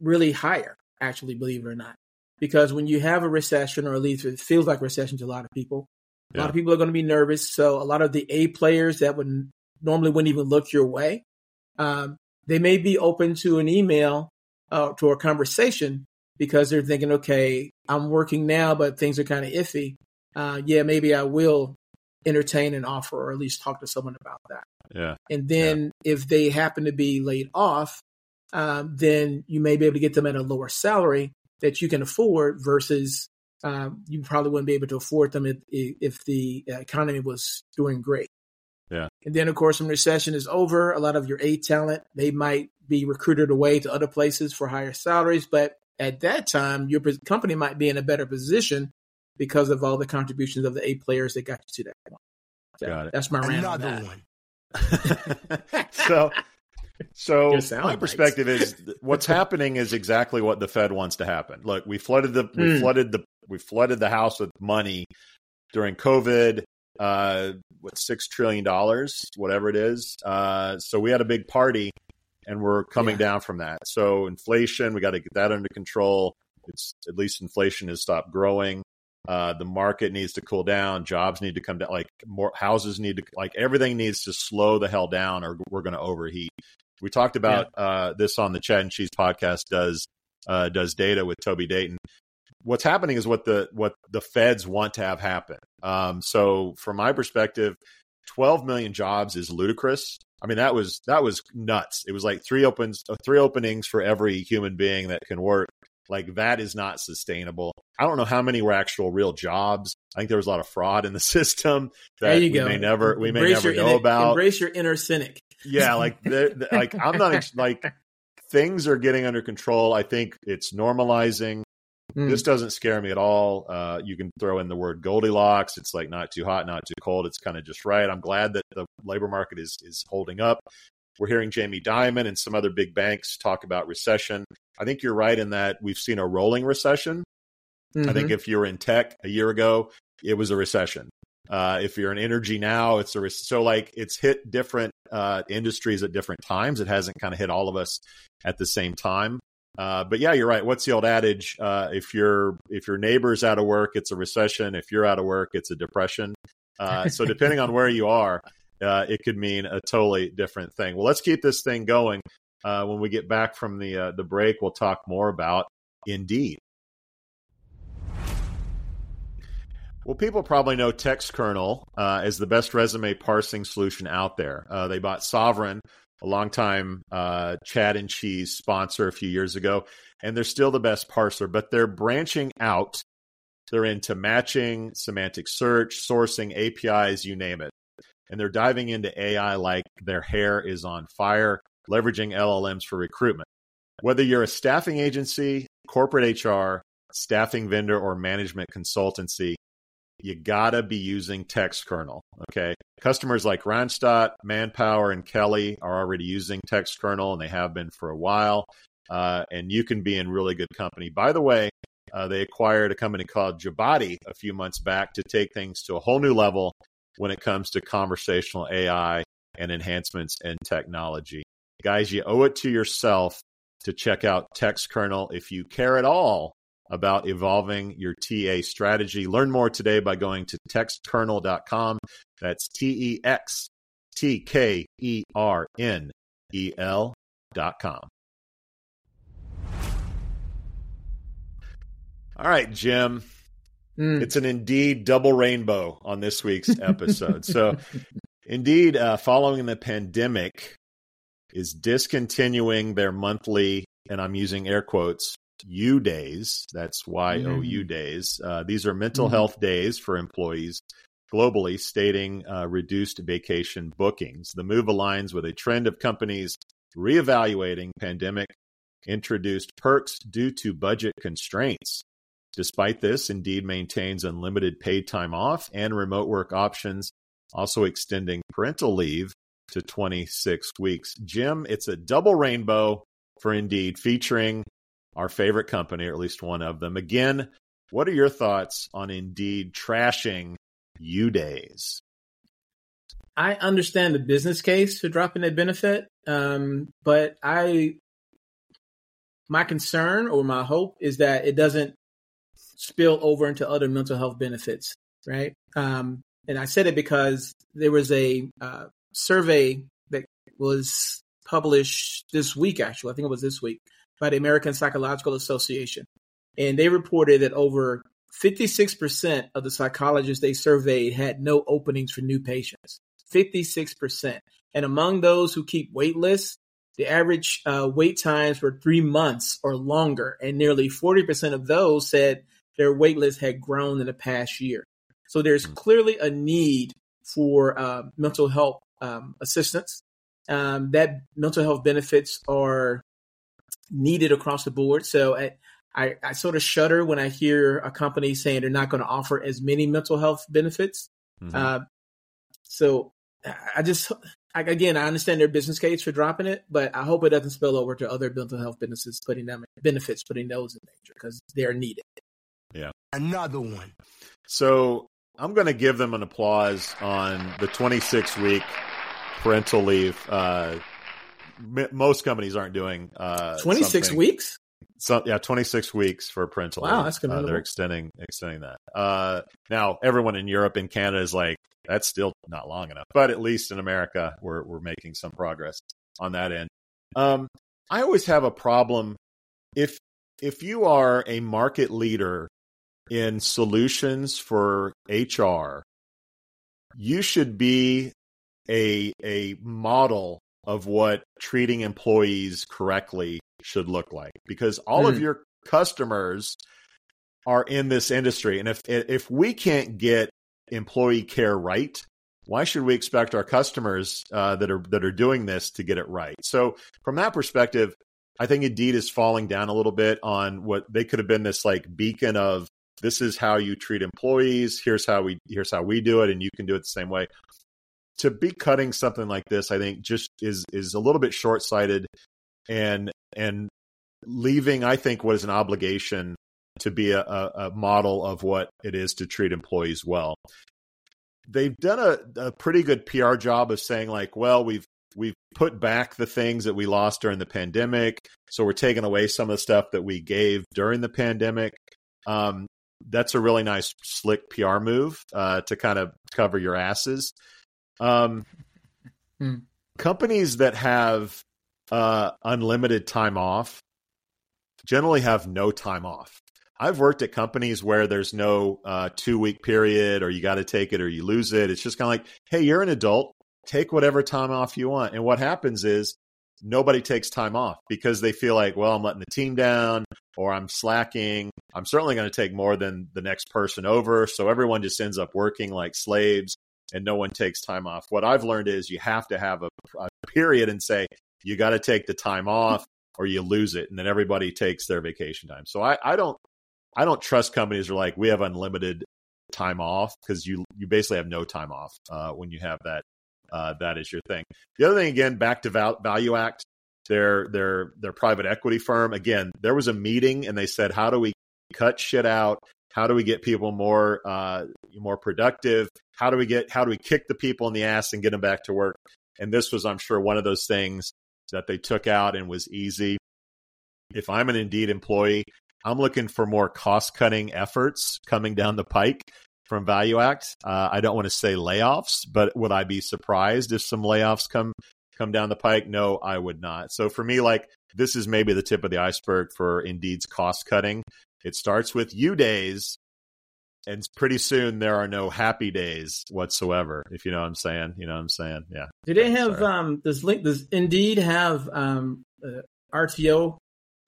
really hire, actually, believe it or not because when you have a recession, or at least it feels like recession to a lot of people, a lot of people are going to be nervous. So a lot of the A players that would normally wouldn't even look your way, um, they may be open to an email uh, to a conversation because they're thinking, okay, I'm working now, but things are kind of iffy. Uh, yeah, maybe I will entertain an offer or at least talk to someone about that. Yeah. And then yeah. if they happen to be laid off, um, then you may be able to get them at a lower salary that you can afford versus um, you probably wouldn't be able to afford them if, if the economy was doing great. Yeah. And then, of course, when recession is over, a lot of your A talent, they might be recruited away to other places for higher salaries. But at that time, your company might be in a better position because of all the contributions of the A players that got you to that point. So got it. That's my rant. Another one. so so my perspective is what's happening is exactly what the Fed wants to happen. Look, we flooded the we mm. flooded the we flooded the house with money during COVID. Uh, what six trillion dollars, whatever it is. Uh, so we had a big party, and we're coming yeah. down from that. So inflation, we got to get that under control. It's at least inflation has stopped growing. Uh, the market needs to cool down. Jobs need to come down. Like more houses need to like everything needs to slow the hell down, or we're going to overheat. We talked about yeah. uh, this on the Chad and Cheese podcast. Does uh, does data with Toby Dayton? What's happening is what the what the Feds want to have happen. Um, so, from my perspective, 12 million jobs is ludicrous. I mean, that was that was nuts. It was like three opens, uh, three openings for every human being that can work. Like that is not sustainable. I don't know how many were actual real jobs. I think there was a lot of fraud in the system that we go. may never we may never know inner, about. Embrace your inner cynic yeah, like like I'm not like things are getting under control. I think it's normalizing. Mm. This doesn't scare me at all. Uh, you can throw in the word Goldilocks. It's like not too hot, not too cold. It's kind of just right. I'm glad that the labor market is is holding up. We're hearing Jamie Dimon and some other big banks talk about recession. I think you're right in that we've seen a rolling recession. Mm-hmm. I think mm-hmm. if you were in tech a year ago, it was a recession. Uh, if you're in energy now, it's a so like it's hit different uh, industries at different times. It hasn't kind of hit all of us at the same time. Uh, but yeah, you're right. What's the old adage? Uh, if your if your neighbor's out of work, it's a recession. If you're out of work, it's a depression. Uh, so depending on where you are, uh, it could mean a totally different thing. Well, let's keep this thing going. when we get back from the the break, we'll talk more about Indeed. Well, people probably know Textkernel uh, as the best resume parsing solution out there. Uh, they bought Sovren, a longtime uh, Chad and Cheese sponsor a few years ago, and they're still the best parser, but they're branching out. They're into matching, semantic search, sourcing, APIs, you name it. And they're diving into AI like their hair is on fire, leveraging LLMs for recruitment. Whether you're a staffing agency, corporate HR, staffing vendor, or management consultancy, you gotta be using Textkernel. Okay. Customers like Randstad, Manpower, and Kelly are already using Textkernel and they have been for a while. Uh, and you can be in really good company. By the way, uh, they acquired a company called Joboti a few months back to take things to a whole new level when it comes to conversational AI and enhancements in technology. Guys, you owe it to yourself to check out Textkernel if you care at all about evolving your TA strategy. Learn more today by going to textkernel.com. That's T E X T K E R N E L.com. All right, Jim. Mm. It's an Indeed double rainbow on this week's episode. so, Indeed, uh, following the pandemic, is discontinuing their monthly, and I'm using air quotes, U days. That's Y O U mm. days. Uh, these are mental mm. health days for employees globally, stating uh, reduced vacation bookings. The move aligns with a trend of companies reevaluating pandemic introduced perks due to budget constraints. Despite this, Indeed maintains unlimited paid time off and remote work options, also extending parental leave to 26 weeks. Jim, it's a double rainbow for Indeed featuring our favorite company, or at least one of them. Again, what are your thoughts on Indeed trashing U days? I understand the business case for dropping that benefit, um, but I, my concern or my hope is that it doesn't spill over into other mental health benefits, right? Um, and I said it because there was a uh, survey that was published this week, actually, I think it was this week, by the American Psychological Association. And they reported that over 56% of the psychologists they surveyed had no openings for new patients. 56%. And among those who keep wait lists, the average uh, wait times were three months or longer, and nearly 40% of those said their wait list had grown in the past year. So there's hmm. clearly a need for uh, mental health um, assistance. Um, that mental health benefits are needed across the board. So I, I, I, sort of shudder when I hear a company saying they're not going to offer as many mental health benefits. Mm-hmm. Uh, so I just, I, again, I understand their business case for dropping it, but I hope it doesn't spill over to other mental health businesses putting them benefits, putting those in danger because they're needed. Yeah. Another one. So I'm going to give them an applause on the 26 week parental leave. Uh, most companies aren't doing uh, 26 something. weeks. So yeah, 26 weeks for parental wow, leave. that's good. Uh, they're extending extending that. Uh, now everyone in Europe and Canada is like that's still not long enough, but at least in America we're we're making some progress on that end. Um, I always have a problem if if you are a market leader in solutions for HR, you should be a a model of what treating employees correctly should look like because all mm. of hmm. your customers are in this industry and if if we can't get employee care right why should we expect our customers uh, that are that are doing this to get it right so from that perspective i think indeed is falling down a little bit on what they could have been this like beacon of this is how you treat employees. Here's how we here's how we do it and you can do it the same way. To be cutting something like this i think just is is a little bit short-sighted and and leaving i think what is an obligation to be a, a model of what it is to treat employees well. They've done a, a pretty good pr job of saying like well we've we've put back the things that we lost during the pandemic so we're taking away some of the stuff that we gave during the pandemic. Um, that's a really nice slick PR move uh, to kind of cover your asses. Um, hmm. Companies that have uh, unlimited time off generally have no time off. I've worked at companies where there's no uh, two week period, or you got to take it or you lose it. It's just kind of like, hey, you're an adult, take whatever time off you want. And what happens is nobody takes time off because they feel like, well, I'm letting the team down or I'm slacking. I'm certainly going to take more than the next person over. So everyone just ends up working like slaves and no one takes time off. What I've learned is you have to have a, a period and say, you got to take the time off or you lose it. And then everybody takes their vacation time. So I, I don't, I don't trust companies are like, we have unlimited time off because you, you basically have no time off uh, when you have that uh, that is your thing. The other thing, again, back to Val- ValueAct, their their their private equity firm. Again, there was a meeting, and they said, "How do we cut shit out? How do we get people more uh, more productive? How do we get how do we kick the people in the ass and get them back to work?" And this was, I'm sure, one of those things that they took out and was easy. If I'm an Indeed employee, I'm looking for more cost cutting efforts coming down the pike from ValueAct. Uh, I don't want to say layoffs, but would I be surprised if some layoffs come come down the pike? No, I would not. So for me, like this is maybe the tip of the iceberg for Indeed's cost cutting. It starts with you days, and pretty soon there are no happy days whatsoever. If you know what I'm saying, you know what I'm saying. Yeah. Do they have Sorry. um? Does link does Indeed have um uh, RTO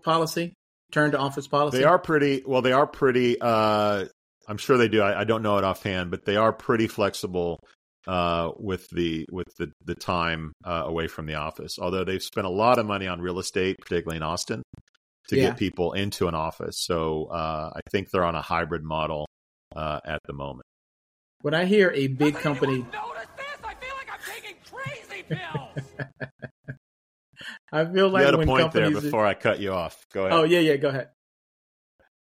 policy? Turn to office policy. They are pretty well. They are pretty. uh I'm sure they do. I, I don't know it offhand, but they are pretty flexible uh, with the with the the time uh, away from the office. Although they've spent a lot of money on real estate, particularly in Austin, to yeah. get people into an office. So uh, I think they're on a hybrid model uh, at the moment. When I hear a big Doesn't company, I feel like I'm taking crazy pills. I feel like you had a point there before I cut you off. Go ahead. Oh yeah, yeah. Go ahead.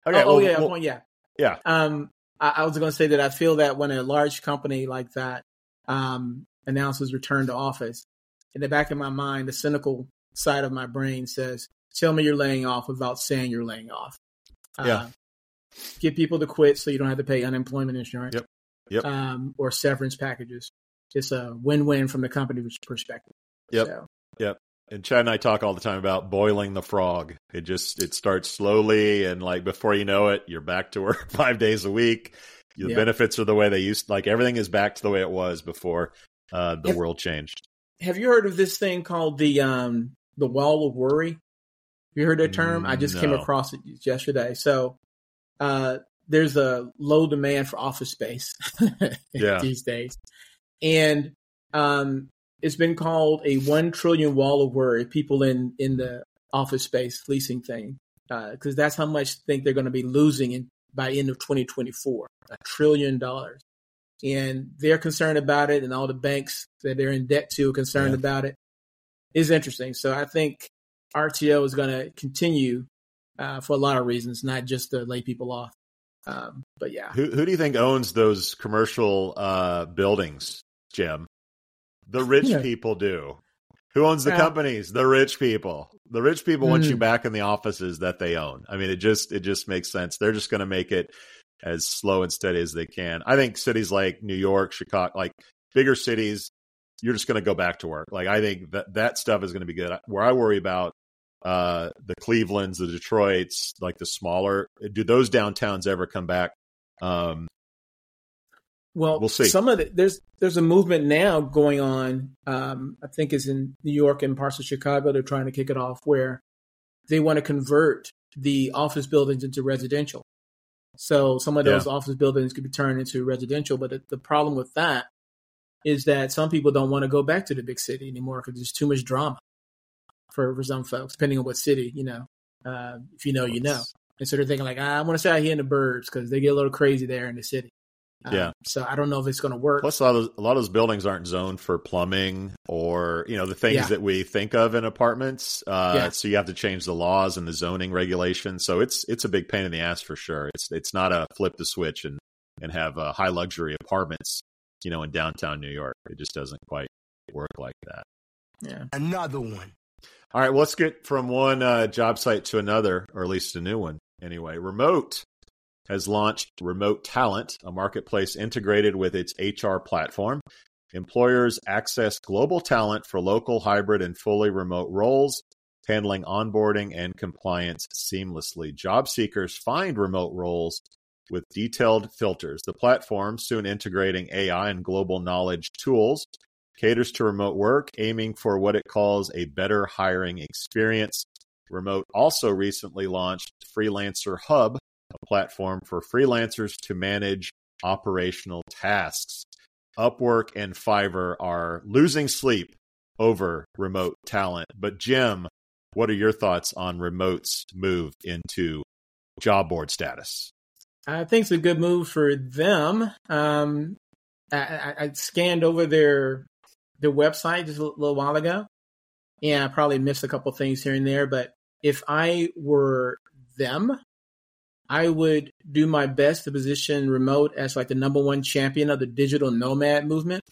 Okay. Oh, well, oh yeah, well, point. Yeah. Yeah. Um, I, I was going to say that I feel that when a large company like that um, announces return to office, in the back of my mind, the cynical side of my brain says, "Tell me you're laying off without saying you're laying off." Uh, yeah. Get people to quit so you don't have to pay unemployment insurance. Yep. Yep. Um, or severance packages. It's a win-win from the company's perspective. Yep. So. Yep. And Chad and I talk all the time about boiling the frog. It just it starts slowly, and like before you know it, you're back to work five days a week. The yep. benefits are the way they used. Like everything is back to the way it was before uh, the have, world changed. Have you heard of this thing called the um, the wall of worry? You heard that term? I just no. came across it yesterday. So uh, there's a low demand for office space yeah. these days, and um, it's been called a one trillion wall of worry. People in in the office space leasing thing, because uh, that's how much think they're going to be losing in, by end of 2024, a trillion dollars, and they're concerned about it, and all the banks that they're in debt to are concerned yeah. about it. Is interesting. So I think RTO is going to continue uh, for a lot of reasons, not just to lay people off. Um, but yeah, who who do you think owns those commercial uh, buildings, Jim? The rich yeah. people do. Who owns the yeah. companies? The rich people. The rich people mm. want you mm. back in the offices that they own. I mean, it just it just makes sense. They're just going to make it as slow and steady as they can. I think cities like New York, Chicago, like bigger cities, you're just going to go back to work. Like I think that that stuff is going to be good. Where I worry about uh, the Clevelands, the Detroits, like the smaller, do those downtowns ever come back? Um, well, we'll see. Some of the, there's there's a movement now going on. Um, I think is in New York and parts of Chicago. They're trying to kick it off where they want to convert the office buildings into residential. So some of those yeah. office buildings could be turned into residential. But the, the problem with that is that some people don't want to go back to the big city anymore because there's too much drama for for some folks, depending on what city. You know, uh, if you know, you know. And so they're thinking like, ah, I want to stay out here in the burbs because they get a little crazy there in the city. Yeah. Um, so I don't know if it's going to work. Plus, a lot, of those, a lot of those buildings aren't zoned for plumbing or you know the things yeah. that we think of in apartments. Uh, yeah. So you have to change the laws and the zoning regulations. So it's it's a big pain in the ass for sure. It's it's not a flip the switch and and have uh, high luxury apartments. You know, in downtown New York, it just doesn't quite work like that. Yeah. Another one. All right, well, let's get from one uh, job site to another, or at least a new one. Anyway, remote has launched Remote Talent, a marketplace integrated with its HR platform. Employers access global talent for local, hybrid, and fully remote roles, handling onboarding and compliance seamlessly. Job seekers find remote roles with detailed filters. The platform, soon integrating AI and global knowledge tools, caters to remote work, aiming for what it calls a better hiring experience. Remote also recently launched Freelancer Hub, a platform for freelancers to manage operational tasks. Upwork and Fiverr are losing sleep over remote talent. But, Jim, what are your thoughts on remote's move into job board status? I think it's a good move for them. Um, I, I, scanned over their their website just a little while ago, and I probably missed a couple things here and there. But if I were them, I would do my best to position remote as like the number one champion of the digital nomad movement.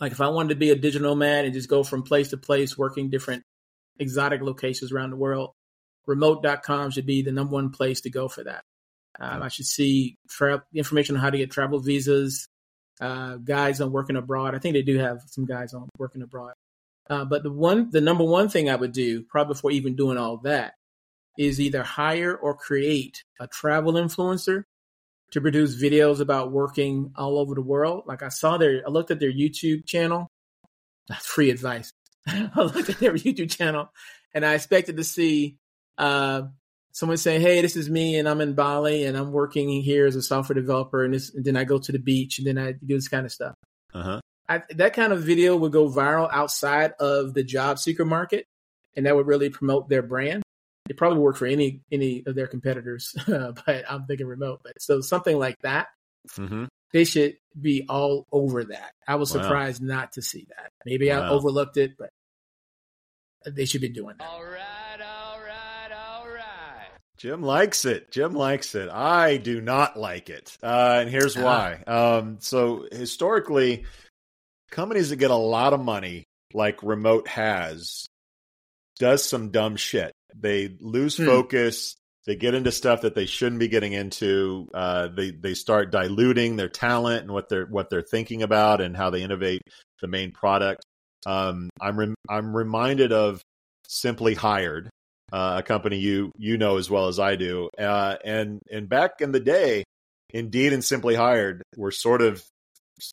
Like if I wanted to be a digital nomad and just go from place to place, working different exotic locations around the world, remote.com should be the number one place to go for that. Um, I should see tra- information on how to get travel visas, uh, guides on working abroad. I think they do have some guides on working abroad. Uh, but the one, the number one thing I would do, probably before even doing all that, is either hire or create a travel influencer to produce videos about working all over the world. Like I saw their, I looked at their YouTube channel. That's free advice. I looked at their YouTube channel and I expected to see uh, someone saying, "Hey, this is me, and I'm in Bali, and I'm working here as a software developer, and, this, and then I go to the beach, and then I do this kind of stuff." Uh-huh. I, that kind of video would go viral outside of the job seeker market, and that would really promote their brand. It probably work for any any of their competitors, but I'm thinking remote. But so something like that, mm-hmm. they should be all over that. I was wow. surprised not to see that. Maybe wow. I overlooked it, but they should be doing that. All right, all right, all right. Jim likes it. Jim likes it. I do not like it, uh, and here's uh-huh. why. Um, so historically, companies that get a lot of money, like Remote has, does some dumb shit. They lose hmm. focus. They get into stuff that they shouldn't be getting into. Uh, they they start diluting their talent and what they're what they're thinking about and how they innovate the main product. Um, I'm I'm reminded of Simply Hired, uh, a company you you know as well as I do, uh, and and back in the day, Indeed and Simply Hired were sort of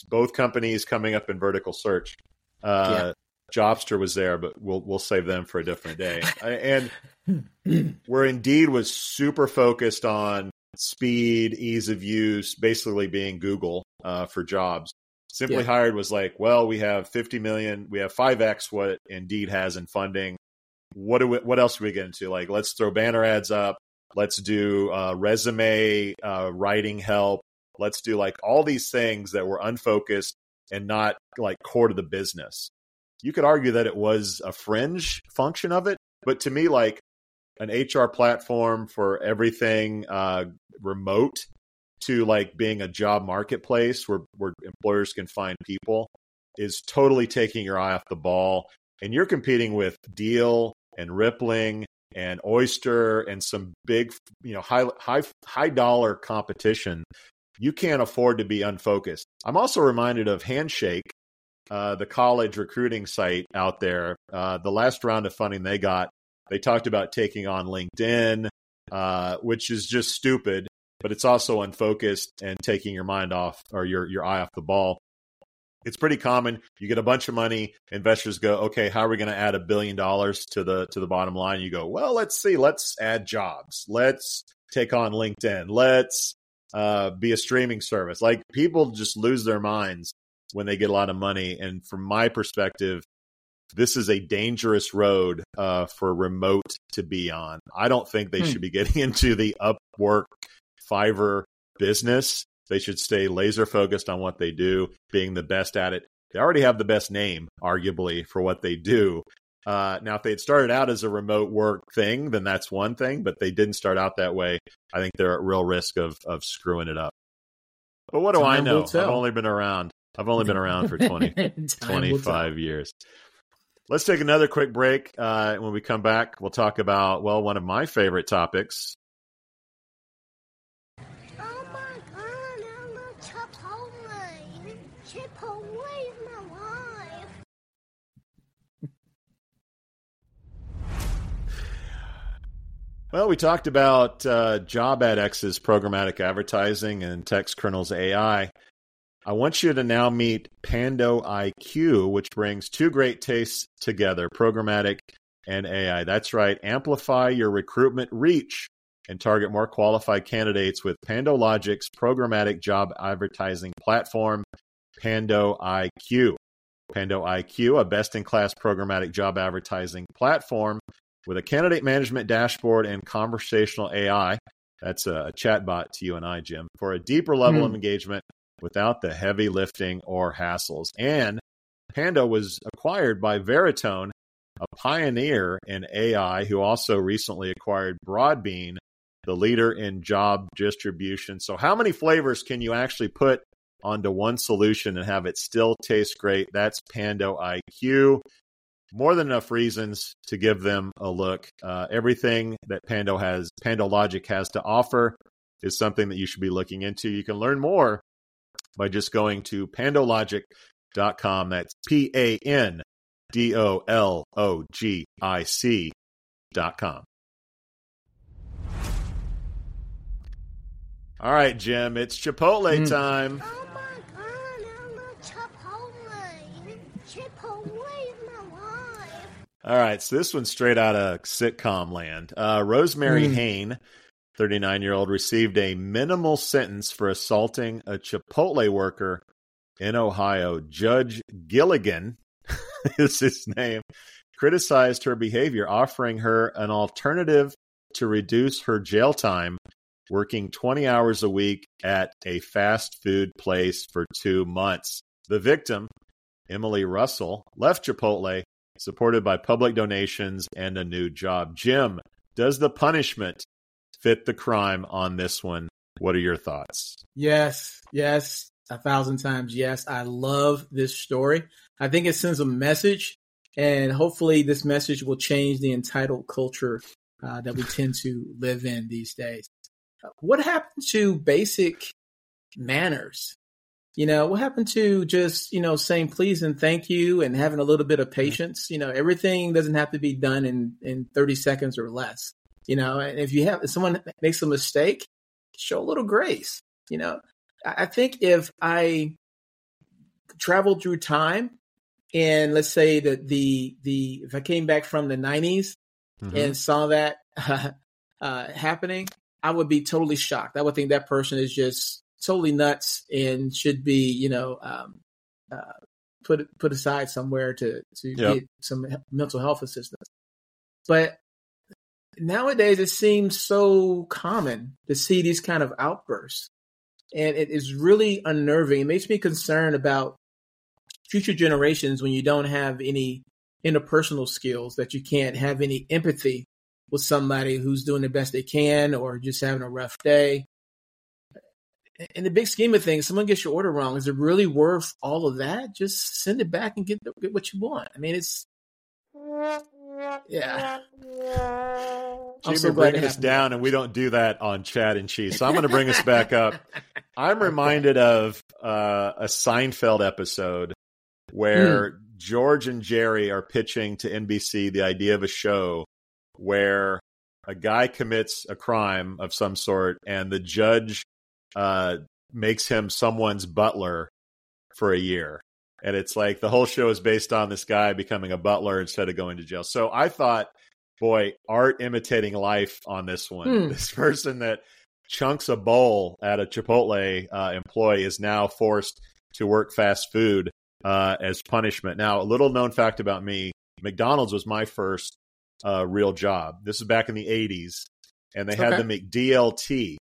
both companies coming up in vertical search. Uh, yeah. Jobster was there, but we'll we'll save them for a different day. and where Indeed was super focused on speed, ease of use, basically being Google uh, for jobs. Simply yeah. Hired was like, well, we have 50 million, we have 5x what Indeed has in funding. What do we, what else do we get into? Like, let's throw banner ads up. Let's do uh, resume uh, writing help. Let's do like all these things that were unfocused and not like core to the business. You could argue that it was a fringe function of it, but to me, like an HR platform for everything uh, remote to like being a job marketplace where where employers can find people is totally taking your eye off the ball. And you're competing with Deel and Rippling and Oyster and some big you know high high high dollar competition. You can't afford to be unfocused. I'm also reminded of handshake uh, the college recruiting site out there uh, the last round of funding they got they talked about taking on linkedin uh, which is just stupid but it's also unfocused and taking your mind off or your your eye off the ball. It's pretty common. You get a bunch of money, investors go, "Okay, how are we going to add a billion dollars to the to the bottom line?" You go, "Well, let's see. Let's add jobs. Let's take on LinkedIn. Let's uh, be a streaming service." Like people just lose their minds when they get a lot of money. And from my perspective, this is a dangerous road uh, for remote to be on. I don't think they hmm. should be getting into the Upwork Fiverr business. They should stay laser focused on what they do, being the best at it. They already have the best name, arguably, for what they do. Uh, now, if they had started out as a remote work thing, then that's one thing, but they didn't start out that way. I think they're at real risk of of screwing it up. But what do Time I know? I've only been around. I've only been around for 20, 25 years. Let's take another quick break. Uh, when we come back, we'll talk about, well, one of my favorite topics Oh my God, I love Chipotle. Chipotle is my life. Well, we talked about uh, JobAdX's programmatic advertising and Textkernel's AI. I want you to now meet Pando IQ, which brings two great tastes together programmatic and AI. That's right. Amplify your recruitment reach and target more qualified candidates with PandoLogic's programmatic job advertising platform, Pando IQ. Pando IQ, a best in class programmatic job advertising platform with a candidate management dashboard and conversational AI. That's a chatbot to you and I, Jim, for a deeper level mm. of engagement without the heavy lifting or hassles. And Pando was acquired by Veritone, a pioneer in AI who also recently acquired Broadbean, the leader in job distribution. So, how many flavors can you actually put onto one solution and have it still taste great? That's Pando IQ more than enough reasons to give them a look. Uh, everything that Pando has, PandoLogic has to offer is something that you should be looking into. You can learn more by just going to pandologic.com. That's P A N D O L O G I C.com. All right, Jim, it's Chipotle mm. time. All right, so this one's straight out of sitcom land. Uh, Rosemary mm. Hain 39 year old, received a minimal sentence for assaulting a Chipotle worker in Ohio. Judge Gilligan is his name, criticized her behavior, offering her an alternative to reduce her jail time working 20 hours a week at a fast food place for two months. The victim, Emily Russell, left Chipotle supported by public donations and a new job. Jim, does the punishment fit the crime on this one? What are your thoughts? Yes, yes, a thousand times yes. I love this story. I think it sends a message, and hopefully, this message will change the entitled culture uh, that we tend to live in these days what happened to basic manners? You know, what happened to just, you know, saying please and thank you and having a little bit of patience? You know, everything doesn't have to be done in, in 30 seconds or less. You know, and if you have, if someone makes a mistake, show a little grace. You know, I think if I traveled through time and let's say that the, the, if I came back from the 90s mm-hmm. and saw that uh, uh, happening, I would be totally shocked. I would think that person is just totally nuts and should be, you know, um, uh, put put aside somewhere to to yep. get some mental health assistance. But nowadays, it seems so common to see these kind of outbursts, and it is really unnerving. It makes me concerned about future generations when you don't have any interpersonal skills, that you can't have any empathy with somebody who's doing the best they can or just having a rough day. In the big scheme of things, someone gets your order wrong. Is it really worth all of that? Just send it back and get, get what you want. I mean, it's yeah. Jimmy, so bringing us down, and we don't do that on Chad and Cheese. So I'm going to bring us back up. I'm reminded of uh, a Seinfeld episode where mm. George and Jerry are pitching to NBC the idea of a show where a guy commits a crime of some sort and the judge uh, makes him someone's butler for a year. And it's like the whole show is based on this guy becoming a butler instead of going to jail. So I thought, boy, art imitating life on this one. Hmm. This person that chunks a bowl at a Chipotle uh, employee is now forced to work fast food uh, as punishment. Now, a little known fact about me McDonald's was my first uh, real job. This is back in the 80s, and they had okay. the McDLT.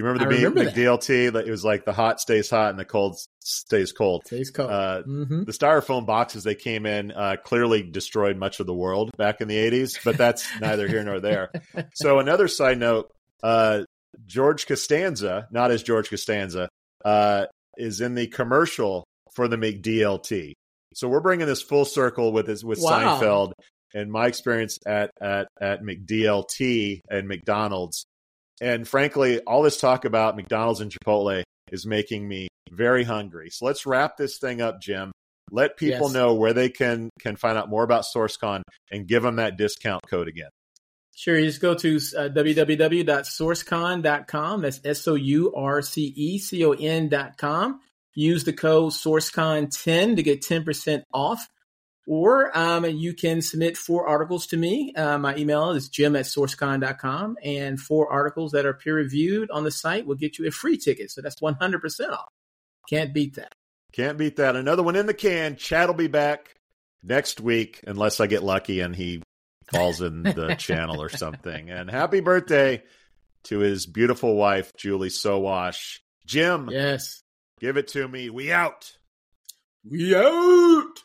You remember the remember McDLT? That. It was like the hot stays hot and the cold stays cold. Stays cold. Uh, mm-hmm. The styrofoam boxes they came in uh, clearly destroyed much of the world back in the 80s, but that's neither here nor there. So, another side note uh, George Costanza, not as George Costanza, uh, is in the commercial for the McDLT. So we're bringing this full circle with this, with wow. Seinfeld and my experience at at at McDLT and McDonald's. And frankly, all this talk about McDonald's and Chipotle is making me very hungry. So let's wrap this thing up, Jim. Let people yes. know where they can can find out more about SourceCon and give them that discount code again. Sure, you just go to uh, www.sourcecon.com. That's S O U R C E C O N.com. Use the code SourceCon10 to get 10% off or um, you can submit four articles to me. Uh, my email is jim at sourcecon.com, and four articles that are peer reviewed on the site will get you a free ticket. So that's 100% off. Can't beat that. Can't beat that. Another one in the can. Chad will be back next week, unless I get lucky and he calls in the channel or something. And happy birthday to his beautiful wife, Julie Sowash. Jim. Yes. Give it to me. We out. We out.